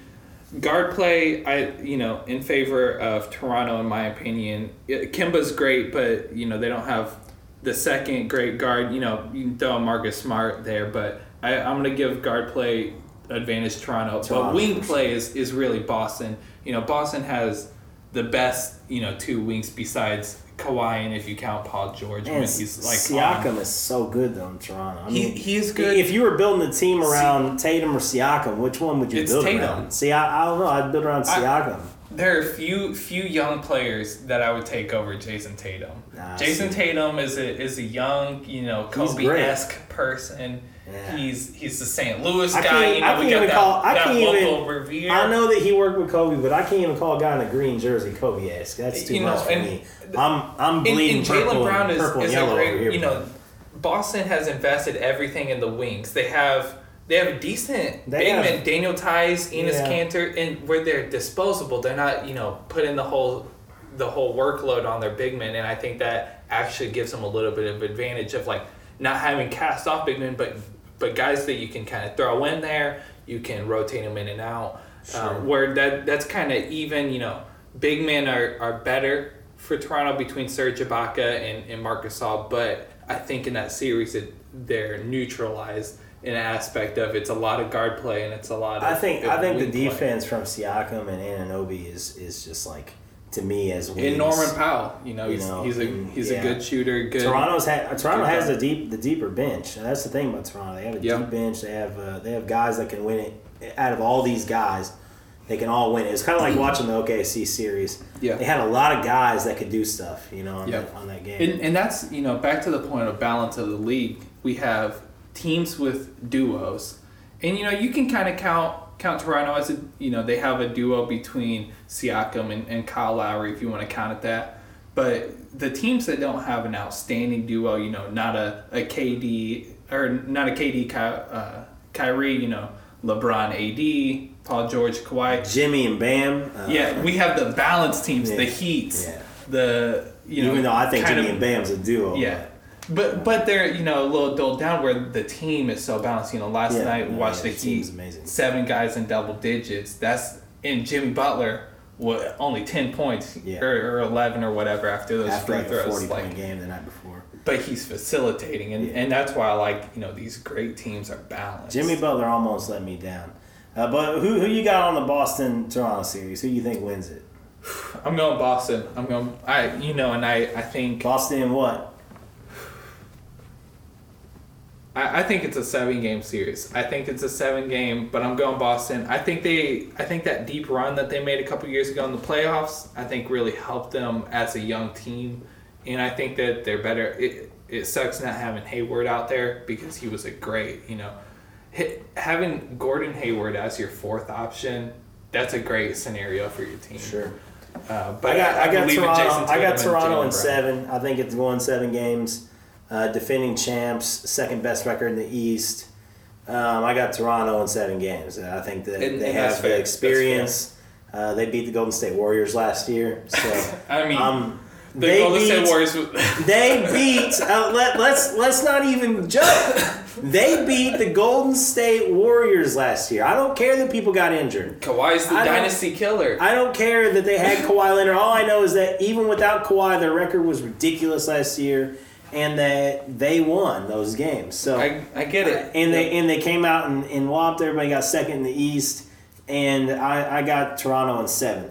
guard play. I you know in favor of Toronto in my opinion. Kemba's great, but you know they don't have the second great guard. You know you can throw Marcus Smart there, but I, I'm gonna give guard play advantage Toronto. Toronto, but wing play is is really Boston. You know Boston has the best you know two wings besides Kawhi, and if you count Paul George when And he's like on. Siakam is so good though in Toronto. I He- mean, he is good. If you were building a team around Tatum or Siakam, which one would you It's build Tatum. around? See, I, I don't know. I'd build around I- Siakam. There are few few young players that I would take over Jayson Tatum. Nah, Jayson. Tatum is a is a young, you know, He's Kobe esque person. Yeah. He's he's the St. Louis I guy. can't, you know, I can't even that, call. I can't even. revere. I know that he worked with Kobe, but I can't even call a guy in a green jersey Kobe esque. That's too You know, much for and me. I'm I'm bleeding and purple, Jaylen Brown is, purple and is a yellow over great. here. You know, Boston has invested everything in the wings. They have they have a decent They big men. Daniel Theis, Enes Yeah. Kanter, and where they're disposable, they're not you know putting the whole the whole workload on their big men, and I think that actually gives them a little bit of advantage of like not having cast off big men, but but guys that you can kind of throw in there, you can rotate them in and out. Um, where that that's kind of even, you know, big men are, are better for Toronto between Serge Ibaka and, and Marcus Gasol, but I think in that series it, they're neutralized in an aspect of it's a lot of guard play and it's a lot of I think I think the wing play. defense from Siakam and Anunoby is is just like to me as wings. and Norman Powell, you know, You he's, know, he's a he's yeah. a good shooter, good Toronto's ha- Toronto has the deep the deeper bench. And that's the thing about Toronto. They have a Yeah. deep bench. They have uh, they have guys that can win it. Out of all these guys, they can all win it. It's kind of like watching the OKC series. Yeah. they had a lot of guys that could do stuff. You know, on, Yeah. that, on that game. And, and that's you know back to the point of balance of the league. We have teams with duos, and you know you can kind of count count Toronto as a you know they have a duo between Siakam and, and Kyle Lowry if you want to count it that. But the teams that don't have an outstanding duo, you know, not a, a KD or not a KD Ky, uh, Kyrie, you know, LeBron AD, Paul George, Kawhi. Jimmy and Bam. Uh, Yeah, we have the balanced teams, the Heat, Yeah. the you know. Even though I think Jimmy of- and Bam's a duo. Yeah, but but they're you know a little dulled down where the team is so balanced. You know, last Yeah, night we no, watched yeah, the Heat, amazing. seven guys in double digits. That's and Jimmy Butler. What only ten points Yeah. or, or eleven or whatever after those After free like a throws. forty Like, point game the night before. but he's facilitating, and, and that's why I like you know these great teams are balanced. Jimmy Butler almost let me down. Uh, but who who you got on the Boston Toronto series? Who you think wins it? I'm going Boston. I'm going. I you know, and I I think Boston in what? I, I think it's a seven game series. I think it's a seven game, but I'm going Boston. I think they I think that deep run that they made a couple years ago in the playoffs, I think really helped them as a young team. And I think that they're better. It, it sucks not having Hayward out there because he was a great, you know, hit, having Gordon Hayward as your fourth option. That's a great scenario for your team. Sure. Uh, but I got I, got Toronto. I got Toronto in seven. I think it's going seven games. Uh, defending champs, second best record in the East. Um, I got Toronto in seven games. I think that And- they and have the experience. Uh, they beat the Golden State Warriors last year, so I mean, um, the they Golden State beat- Warriors. was- They beat. Uh, let, let's let's not even joke. They beat the Golden State Warriors last year. I don't care that people got injured. Kawhi's the I dynasty killer. I don't care that they had Kawhi Leonard. All I know is that even without Kawhi, their record was ridiculous last year, and that they won those games. So I, I get it. and they and they came out and, and whopped everybody. Got second in the East, and I, I got Toronto in seven.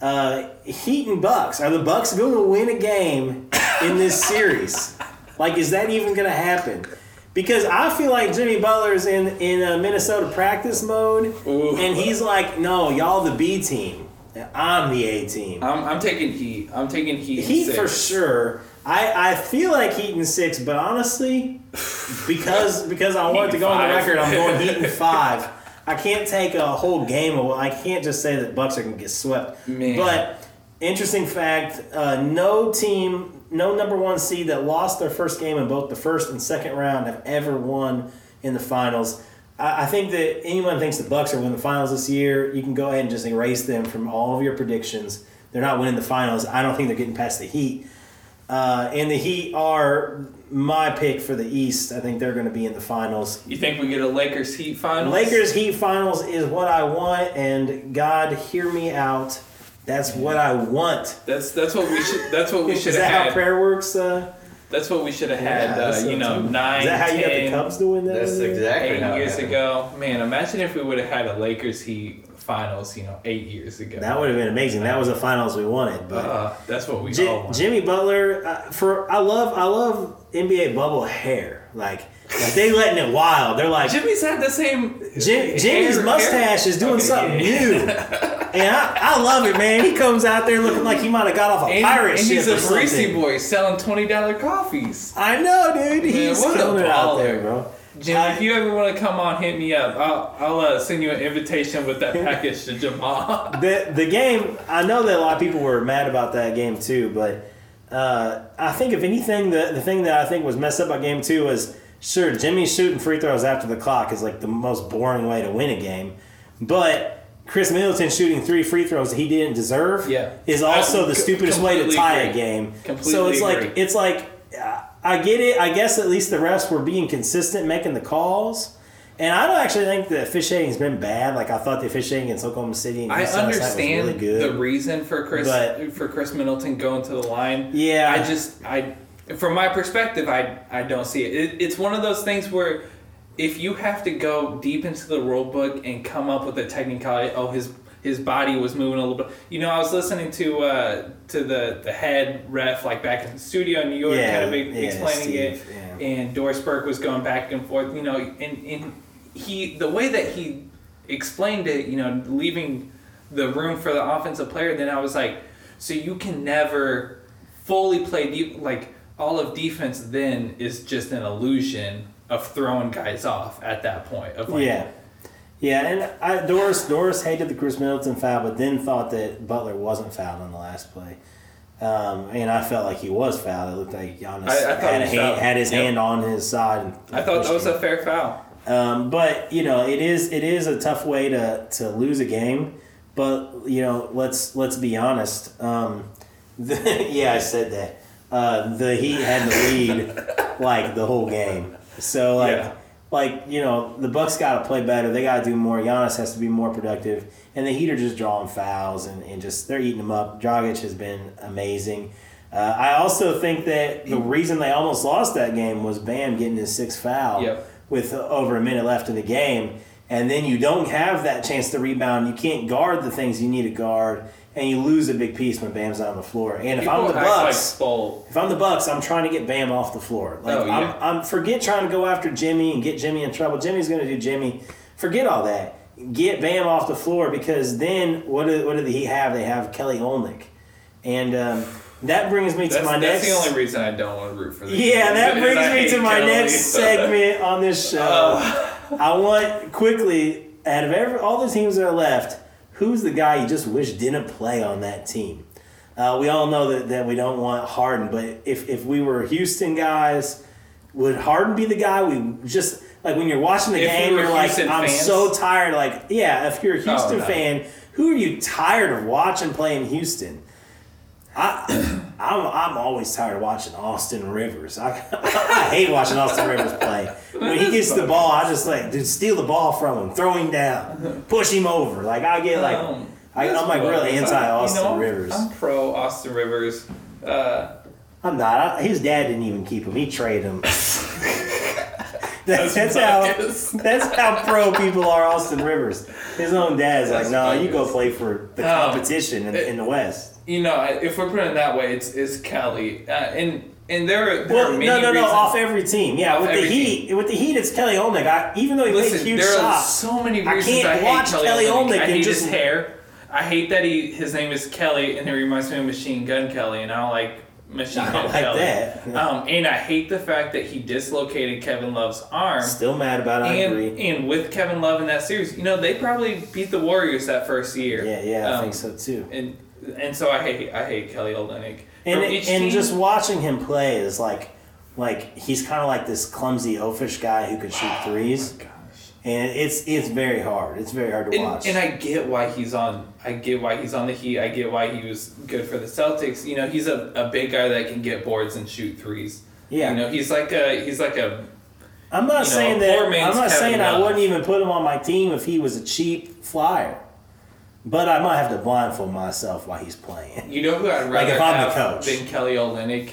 Uh, Heat and Bucks are the Bucks going to win a game in this series? Like, is that even going to happen? Because I feel like Jimmy Butler's in in a Minnesota practice mode, Ooh. and he's like, "No, y'all the B team, I'm the A team." I'm, I'm taking Heat. I'm taking Heat. Heat for sure. I, I feel like Heat in six, but honestly, because because I want Heat to go on the record, I'm going Heat in five. I can't take a whole game away. I can't just say that Bucks are gonna get swept. Man. But interesting fact: uh, no team, no number one seed that lost their first game in both the first and second round have ever won in the finals. I I think that anyone thinks the Bucks are winning the finals this year, you can go ahead and just erase them from all of your predictions. They're not winning the finals. I don't think they're getting past the Heat. Uh, and the Heat are my pick for the East. I think they're going to be in the finals. You think we get a Lakers Heat finals? Lakers Heat finals is what I want, and God, hear me out. That's what I want. That's that's what we should. That's what we should. Is should that have how had. prayer works? Uh, That's what we should have had. Yeah, uh, you know, what- nine, Is that how you got the 10, Cubs doing that? That's exactly eight how years ago. Man, imagine if we would have had a Lakers Heat finals. You know, eight years ago. That would have been amazing. That was the finals we wanted. But Uh, that's what we all Ji- want. Jimmy Butler, uh, for I love I love NBA bubble hair. Like, like they letting it wild. They're like Jimmy's had the same. Jim, Jimmy's hair- mustache is doing Okay, something yeah. new, and I, I love it, man. He comes out there looking like he might have got off a And, pirate and ship he's a greasy boy selling twenty dollar coffees. I know, dude. He's what a killing it out there, bro. Jimmy, if you ever want to come on, hit me up. I'll I'll uh, send you an invitation with that package to Jamal. The the game. I know that a lot of people were mad about that game too, but uh, I think if anything, the the thing that I think was messed up about game two was sure Jimmy shooting free throws after the clock is like the most boring way to win a game, but Khris Middleton shooting three free throws that he didn't deserve Yeah. is also I the stupidest way to tie a agree. game. so Completely it's like it's like I get it. I guess at least the refs were being consistent making the calls. And I don't actually think the officiating's been bad. Like I thought the officiating in Oklahoma City and I understand really good. the reason for Khris But- for Khris Middleton going to the line. Yeah. I just I from my perspective I I don't see it. it. It's one of those things where if you have to go deep into the rule book and come up with a technicality, oh his his body was moving a little bit. You know, I was listening to uh, to the the head ref like back in the studio in New York, Yeah, kind of yeah, explaining Steve, it, yeah. and Doris Burke was going back and forth. You know, and, and he the way that he explained it, you know, leaving the room for the offensive player, then I was like, so you can never fully play deep, like all of defense then is just an illusion of throwing guys off at that point. Of like, Yeah. Yeah, and I, Doris Doris hated the Khris Middleton foul, but then thought that Butler wasn't fouled on the last play. Um, and I felt like he was fouled. It looked like Giannis I- I had, a hand, had his Yep. hand on his side. And I thought that was him. a fair foul. Um, but you know, it is it is a tough way to, to lose a game. But you know, let's let's be honest. Um, the, yeah, I said that. Uh, the Heat had the lead like the whole game. So like Yeah. Like you know, the Bucks got to play better. They got to do more. Giannis has to be more productive. And the Heat are just drawing fouls and, and just they're eating them up. Dragic has been amazing. Uh, I also think that the reason they almost lost that game was Bam getting his sixth foul Yep. with uh, over a minute left in the game, and then you don't have that chance to rebound. You can't guard the things you need to guard, and you lose a big piece when Bam's on the floor. And if I'm the act like Bucks, if I'm the Bucks, I'm trying to get Bam off the floor. Like Oh, yeah. I'm, I'm forget trying to go after Jimmy and get Jimmy in trouble. Jimmy's going to do Jimmy. Forget all that. Get Bam off the floor because then what do, what do he have? They have Kelly Olynyk, and um, that brings me to That's, my that's next. That's the only reason I don't want to root for the Yeah, that brings me to my Kelly. next segment on this show. Oh. I want quickly out of every all the teams that are left, who's the guy you just wish didn't play on that team? Uh, we all know that, that we don't want Harden, but if, if we were Houston guys, would Harden be the guy we just like when you're watching the If game? were You're like, Houston I'm so tired. Like, yeah, if you're a Houston no. fan, who are you tired of watching play in Houston? I, I'm, I'm always tired of watching Austin Rivers. I, I hate watching Austin Rivers play. When he gets the ball, I just like, dude, steal the ball from him, throw him down, push him over. Like I get like, Um, I, I'm like really anti Austin you know, Rivers. I'm pro Austin Rivers. Uh, I'm not. I, his dad didn't even keep him. He traded him. that's, That's how that's how pro people are. Austin Rivers. His own dad's like, no, you go play for the Um, competition in, it- in the West. You know, if we're putting it that way, it's it's Kelly, uh, and and there are there Well, are no, no, no, off every team. Yeah, with the Heat, with the Heat, it's Kelly Olynyk. I, even though he Listen, makes huge there are so many I reasons I, can't hate watch Kelly, Kelly Olynyk. I hate just- his hair. I hate that he his name is Kelly, and it reminds me of Machine Gun Kelly, and I don't like Machine Gun like Kelly. that. Um, and I hate the fact that he dislocated Kevin Love's arm. still mad about it. I and, agree. and with Kevin Love in that series, you know they probably beat the Warriors that first year. Yeah, yeah, I Um, think so too. And and so I hate I hate Kelly Olynyk. And each and team- just watching him play is like, like he's kind of like this clumsy oafish guy who can shoot oh threes, gosh. and it's it's very hard. It's very hard to watch. And, and I get why he's on. I get why he's on the Heat. I get why he was good for the Celtics. You know, he's a, a big guy that can get boards and shoot threes. Yeah. You know, he's like a he's like a I'm not know, saying poor that. I'm not Kevin saying I wouldn't even put him on my team if he was a cheap flyer. But I might have to blindfold myself while he's playing. you know who I'd rather Like if I'm the have coach. than Kelly Olynyk.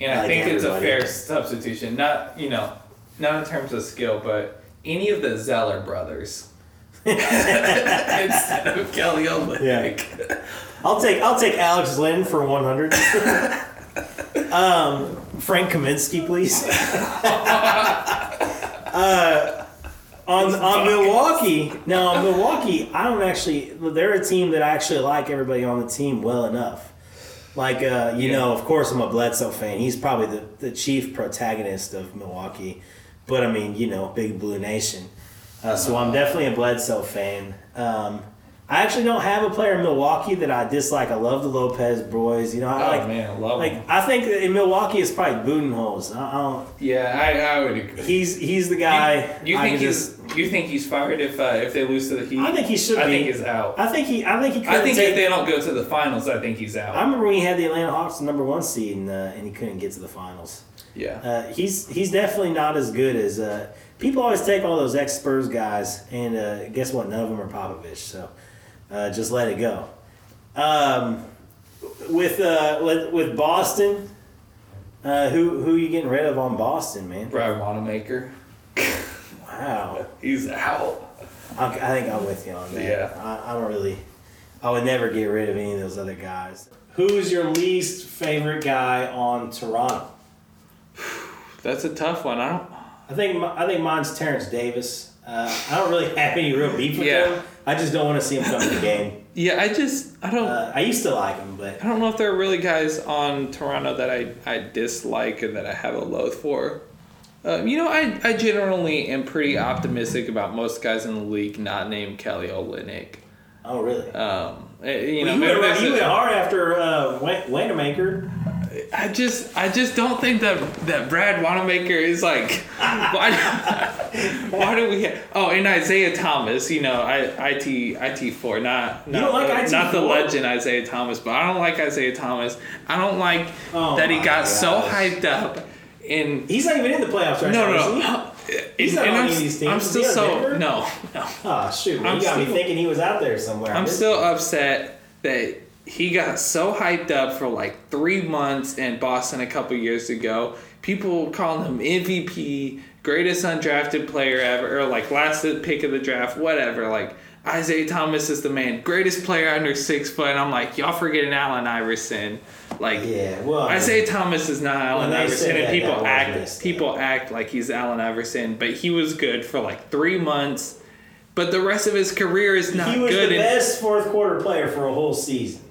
And I think it's a fair substitution. Not you know, not in terms of skill, but any of the Zeller brothers. Instead of Kelly Olynyk. I'll take I'll take Alex Len for 100. um, Frank Kaminsky, please. uh, on on Milwaukee. Now on Milwaukee, I don't actually. They're a team that I actually like everybody on the team well enough. Like uh, you know, of course, I'm a Bledsoe fan. He's probably the, the chief protagonist of Milwaukee. But I mean, you know, Big Blue Nation. Uh, so I'm definitely a Bledsoe fan. Um, I actually don't have a player in Milwaukee that I dislike. I love the Lopez boys. You know, I Oh like. man, I love Like him. I think that in Milwaukee it's probably Budenholz. I, don't. Yeah, I, I would agree. He's he's the guy. You, you think he's just- you think he's fired if uh, if they lose to the Heat? I think he should I be. think he's out. I think he. I think he. I think take, if they don't go to the finals, I think he's out. I remember when he had the Atlanta Hawks the number one seed and, uh, and he couldn't get to the finals. yeah. Uh, he's he's definitely not as good as uh, people always take all those ex Spurs guys and uh, guess what? None of them are Popovich. So uh, just let it go. Um, with uh, with with Boston, uh, who who you getting rid of on Boston, man? Brian Wanamaker, Wow. he's out. I, I think I'm with you on that. Yeah. I, I don't really. I would never get rid of any of those other guys. Who's your least favorite guy on Toronto? That's a tough one. I don't. I think I think mine's Terrence Davis. Uh, I don't really have any real beef with Yeah. him. I just don't want to see him come to the game. Yeah, I just I don't. Uh, I used to like him, but I don't know if there are really guys on Toronto that I, I dislike or that I have a loathe for. Uh, you know, I, I generally am pretty optimistic about most guys in the league not named Kelly Olynyk. Oh, really? Um, eh, you know, you, maybe went, you went hard after uh, Wa- Wanamaker. I just I just don't think that that Brad Wanamaker is like why why do we oh and Isaiah Thomas you know I IT IT four not not, don't like IT not the legend Isaiah Thomas but I don't like Isaiah Thomas I don't like Oh that he got so hyped up in He's not even in the playoffs right no now. no no He's and, not and on I'm, these teams. I'm still so Denver? no no Oh shoot! I'm you got me thinking he was out there somewhere. I'm still upset that he got so hyped up for like three months in Boston a couple years ago. People calling him MVP, greatest undrafted player ever, or like last pick of the draft, whatever. Like Isaiah Thomas is the man, greatest player under six foot. And I'm like, y'all forgetting Allen Iverson. Like Yeah, well, Isaiah Thomas is not Allen Iverson, and people act people act like he's Allen Iverson, but he was good for like three months. But the rest of his career is not good. he was good. the best fourth quarter player for a whole season.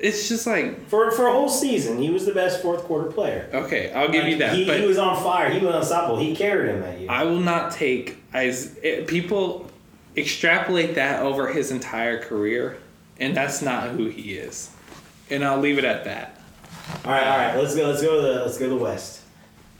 It's just like For for a whole season, he was the best fourth quarter player. Okay, I'll give you that. He, but he was on fire. He was unstoppable. He carried him that year. I will not take as eh, people extrapolate that over his entire career, and that's not who he is. And I'll leave it at that. all right, all right. Let's go. Let's go to the let's go to the West.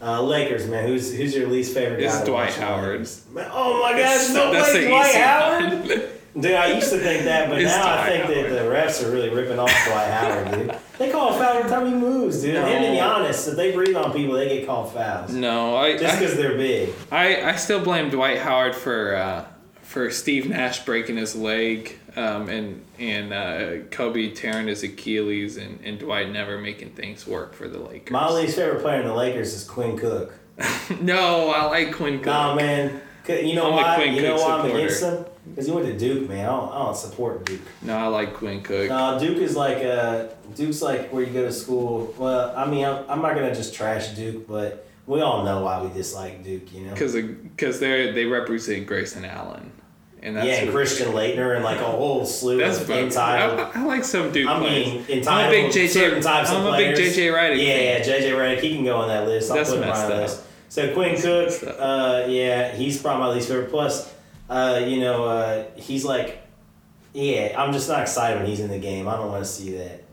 Uh, Lakers, man. Who's who's your least favorite It's Dwight Howard. Oh my gosh, That's the Dwight Howard. Dude, I used to think that, but It's now I think that the refs are really ripping off Dwight Howard, dude. They call a foul every time he moves, dude. Him and No. Giannis, if they breathe on people, they get called fouls. no, I Just because they're big. I I still blame Dwight Howard for uh, for Steve Nash breaking his leg, um, and and uh, Kobe tearing his Achilles, and, and Dwight never making things work for the Lakers. My least favorite player in the Lakers is Quinn Cook. no, I like Quinn Cook. Nah, man. You know I'm why? Quinn You know Cook why I'm against him? Because he went to Duke, man. I don't, I don't support Duke. No, I like Quinn Cook. No, Duke is like uh, Duke's like where you go to school. Well, I mean, I'm, I'm not gonna just trash Duke, but we all know why we dislike Duke. You know. Because because they they represent Grayson Allen, and that's yeah, and Christian Laettner and like a whole slew That's of entitled. I, I like some Duke I players. mean, I'm a entitled big JJ. I'm a big. JJ Redick. Yeah, fan. JJ Redick, he can go on that list. I'll That's put him on up. list. So Quinn Cook, uh, yeah, he's probably my least favorite. Plus, uh, you know, uh, he's like, yeah, I'm just not excited when he's in the game. I don't want to see that.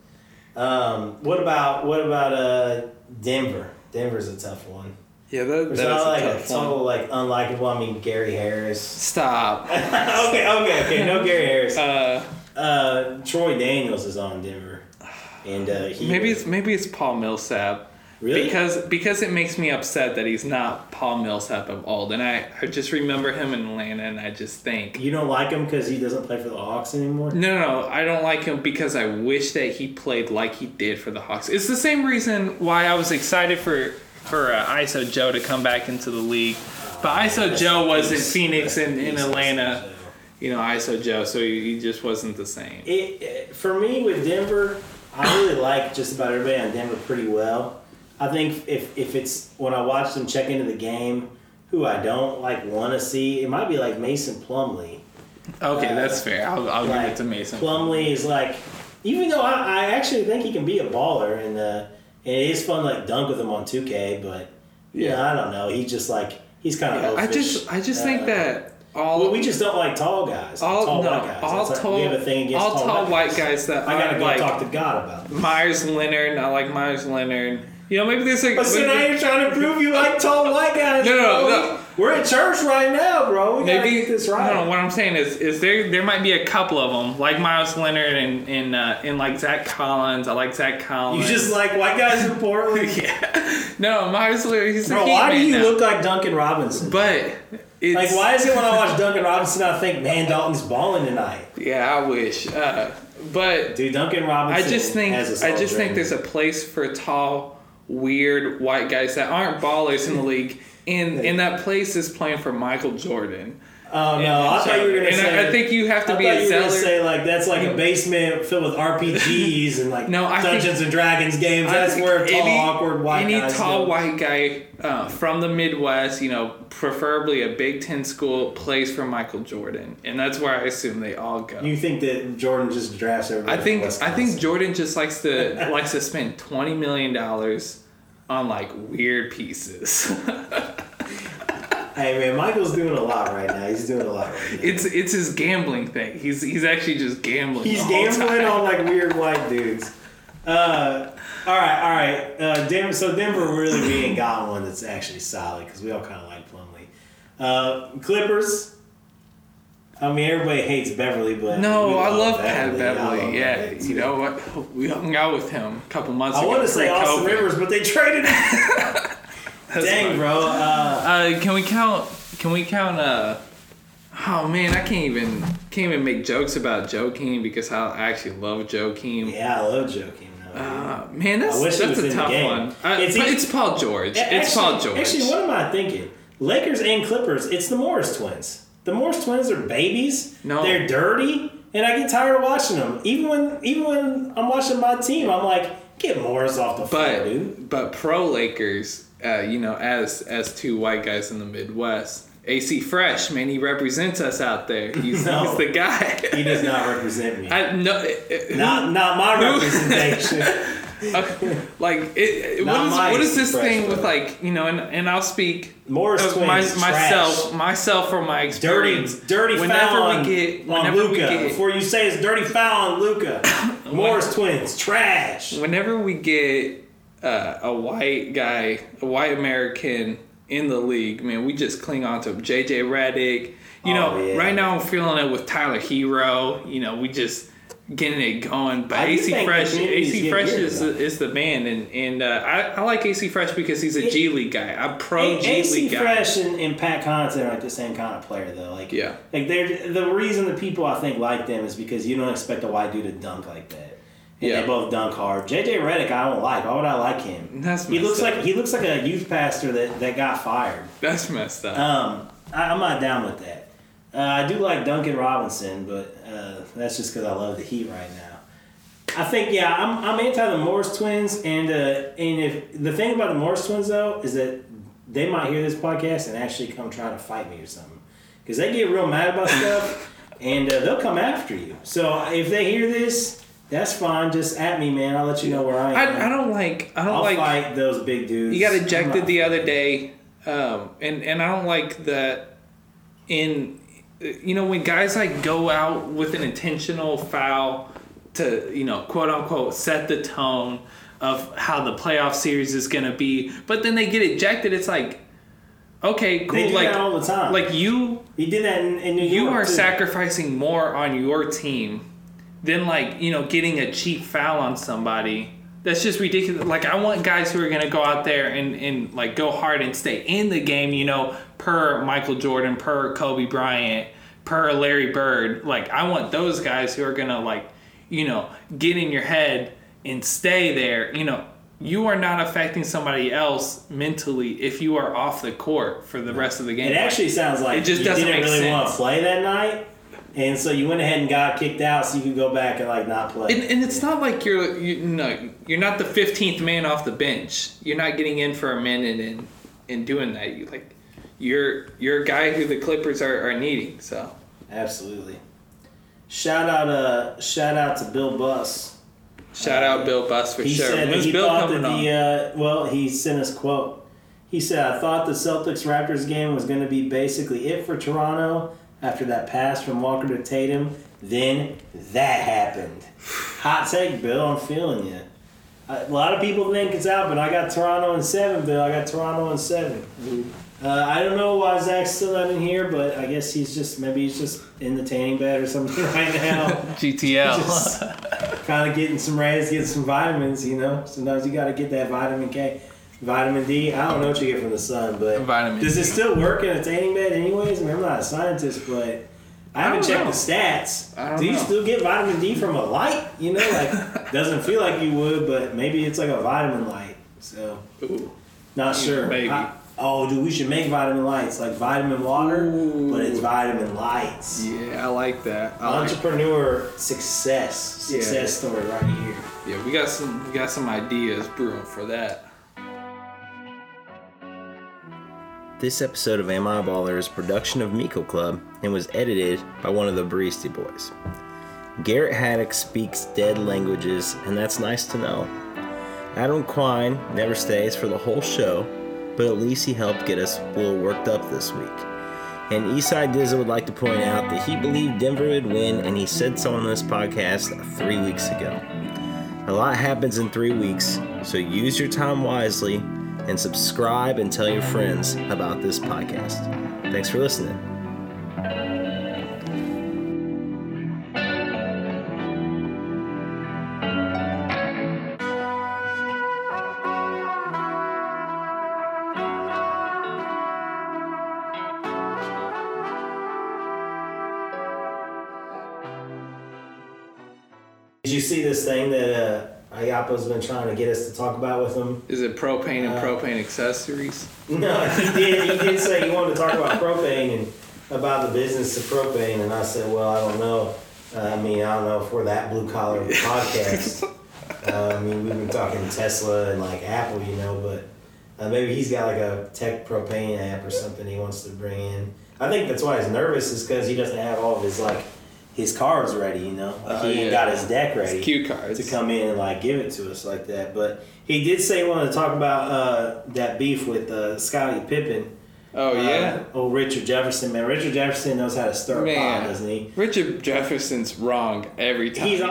Um, what about what about uh, Denver? Denver's a tough one. Yeah, that, that's not like a a tough one. total like unlikable. I mean, Gary Harris. Stop. okay, okay, okay. No Gary Harris. Uh, Uh, Troy Daniels is on Denver, and uh, he maybe it's maybe it's Paul Millsap. Really? Because because it makes me upset that he's not Paul Millsap of old, and I, I just remember him in Atlanta, and I just think you don't like him because he doesn't play for the Hawks anymore. No, no, no, I don't like him because I wish that he played like he did for the Hawks. It's the same reason why I was excited for for uh, ISO Joe to come back into the league, but ISO Joe was in Phoenix and in Atlanta. You know, ISO Joe, so he, he just wasn't the same. It, it for me with Denver, I really like just about everybody on Denver pretty well. I think if if it's when I watch them check into the game, who I don't like want to see, it might be like Mason Plumlee. Okay, Uh, that's fair. I'll, I'll give it to Mason. Plumlee is like, even though I, I actually think he can be a baller, and, uh, and it is fun to like dunk with him on 2K, but yeah, Yeah. I don't know. He just like he's kind of. I just I just think that all Well, we just don't like tall guys. all tall no, white guys. all That's our- tall we have a thing against all tall, tall white white guys that I gotta go like talk to God about it. Meyers Leonard. I like Meyers Leonard. You know, maybe there's like But so now maybe- you're trying to prove you like tall white guys. No, no, bro. no. We're at church right now, bro. We gotta Maybe get this right. No, what I'm saying is, is there there might be a couple of them like Miles Leonard and and uh, and like Zach Collins. I like Zach Collins. you just like white guys in Portland. yeah. No, Miles Leonard. He's a Bro, why do you now. look like Duncan Robinson? But it's Like, why is it when I watch Duncan Robinson, I think, man, Dalton's balling tonight? Yeah, I wish. Uh, but Dude, Duncan Robinson. I just think I just think there's a place for tall, weird white guys that aren't ballers in the league. And, and that place is playing for Michael Jordan. Oh no! I thought you were gonna and say. I, I think you have to I be thought a you were gonna say like that's like a basement filled with RPGs and like No, I think- Dungeons and Dragons games. I That's think where tall, any, awkward white any guys tall go. white guy uh, from the Midwest, you know, preferably a Big Ten school, plays for Michael Jordan, and that's where I assume they all go. You think that Jordan just drafts everybody? I think from I think Wisconsin. Jordan just likes to likes to spend twenty million dollars on like weird pieces. Hey man, Michael's doing a lot right now. He's doing a lot right now. It's it's his gambling thing. He's he's actually just gambling. He's gambling on like weird white dudes. Uh, all right, all right. Uh, Denver, so Denver really we ain't got one that's actually solid because we all kind of like Plumlee. Uh, Clippers. I mean, everybody hates Beverley, but No, I love. Pat Beverley. Yeah, Beverley, you know what? We hung out with him a couple months I ago. want to say Austin. Rivers, but they traded him. Dang, bro. Uh, Uh, can we count? Can we count? Uh, oh man, I can't even can't even make jokes about Joakim because I actually love Joakim. yeah, I love joking. Uh, man, that's that's a tough one. Uh, It's it's, Paul George. it's Paul George. Actually, what am I thinking? Lakers and Clippers. It's the Morris twins. The Morris twins are babies. No. they're dirty, and I get tired of watching them. Even when even when I'm watching my team, I'm like, get Morris off the floor, but dude. but pro Lakers, uh, you know, as as two white guys in the Midwest, AC Fresh, man, he represents us out there. He's, No. he's the guy. He does not represent me. I no, it- it- not not my who- representation. Okay, like it, it, what is what is this fresh, thing with like you know and, and I'll speak Morris twins, my, myself myself from my Dirty, experience dirty whenever foul on, we get on whenever we Luka. get Before you say it's dirty foul on Luka, Morris twins, trash. whenever we get uh, a white guy a white American in the league man we just cling on to him. JJ Redick you know Oh, yeah. right now I'm feeling it with Tyler Herro you know we just getting it going but AC Fresh AC Fresh is the, is the man and and uh, I, I like AC Fresh because he's a It- G League guy I'm pro A- G AC League guy AC Fresh and, and Pat Connaughton are like the same kind of player though. Like Yeah. like they're the reason the people I think like them is because you don't expect a white dude to dunk like that. Yeah. they both dunk hard. JJ Redick I don't like. Why would I like him? That's he looks up. like he looks like a youth pastor that, that got fired. That's messed up. Um, I, I'm not down with that. Uh, I do like Duncan Robinson, but uh, that's just because I love the Heat right now. I think yeah, I'm, I'm anti the Morris twins, and uh, and if the thing about the Morris twins though is that they might hear this podcast and actually come try to fight me or something because they get real mad about stuff and uh, they'll come after you. So if they hear this, that's fine. Just at me, man. I'll let you know where I am. I, I don't like I don't I'll like fight those big dudes. you got ejected the other day, um, and and I don't like that. In you know when guys like go out with an intentional foul to you know quote unquote set the tone of how the playoff series is gonna be, but then they get ejected. It's like okay, cool. They do like that all the time. like you He did that in, in New York. you are too. sacrificing more on your team than like you know getting a cheap foul on somebody. That's just ridiculous. Like i want guys who are going to go out there and, and like go hard and stay in the game you know per michael jordan per kobe bryant per larry bird. Like i want those guys who are going to like you know get in your head and stay there. You know you are not affecting somebody else mentally if you are off the court for the rest of the game. It actually sounds like It just you doesn't really want to play that night, and so you went ahead and got kicked out so you could go back and like not play. And, and it's not like you're you no you're not the fifteenth man off the bench. You're not getting in for a minute and and doing that. You like you're you're a guy who the Clippers are, are needing. So Absolutely. Shout out, uh, shout out to Bill Buss. shout out Bill Buss for He sure. said When's he Bill thought coming that on? the uh, well, he sent us quote. He said, "I thought the Celtics Raptors game was going to be basically it for Toronto after that pass from Walker to Tatum. Then that happened. Hot take, Bill. I'm feeling you. A lot of people think it's out, but I got Toronto in seven, Bill. I got Toronto in seven. Uh, I don't know why Zach's still not in here, but I guess he's just maybe he's just in the tanning bed or something right now. GTL. kind of getting some rays, getting some vitamins. You know, sometimes you got to get that vitamin K, vitamin D. I don't know what you get from the sun, but Vitamin does it still work in a tanning bed, anyways? I mean, I'm not a scientist, but I haven't don't checked know. the stats. I Do you know. still get vitamin D from a light? You know, like doesn't feel like you would, but maybe it's like a vitamin light. So Ooh. not sure. maybe. I- oh, dude, we should make vitamin lights like vitamin water, but it's vitamin lights. Yeah, I like that. I like, Entrepreneur success, success story right here. yeah, we got some we got some ideas brewing for that. This episode of Am I a Baller is a production of Miko Club and was edited by one of the Barista Boys. Garrett Haddock speaks dead languages, and that's nice to know. Adam Quine never stays for the whole show, but at least he helped get us a little worked up this week. And Eastside Dizzle would like to point out that he believed Denver would win, and he said so on this podcast three weeks ago. A lot happens in three weeks, so use your time wisely and subscribe and tell your friends about this podcast. Thanks for listening. Did you see this thing that Ayapo's been trying to get us to talk about with him? Is it propane and Uh, propane accessories? No, he did. He did say he wanted to talk about propane and about the business of propane, and I said, "Well, I don't know. Uh, I mean, I don't know if we're that blue collar podcast. uh, I mean, we've been talking Tesla and like Apple, you know, but uh, maybe he's got like a tech propane app or something he wants to bring in. I think that's why he's nervous is because he doesn't have all of his like his cards ready, you know, like Oh, he ain't yeah. got his deck ready It's cue cards. to come in and like give it to us like that. But he did say he wanted to talk about uh, that beef with uh, Scottie Pippen. Oh yeah. Uh, old Richard Jefferson, man. Richard Jefferson knows how to stir a pot, doesn't he? Richard Jefferson's wrong every time. He's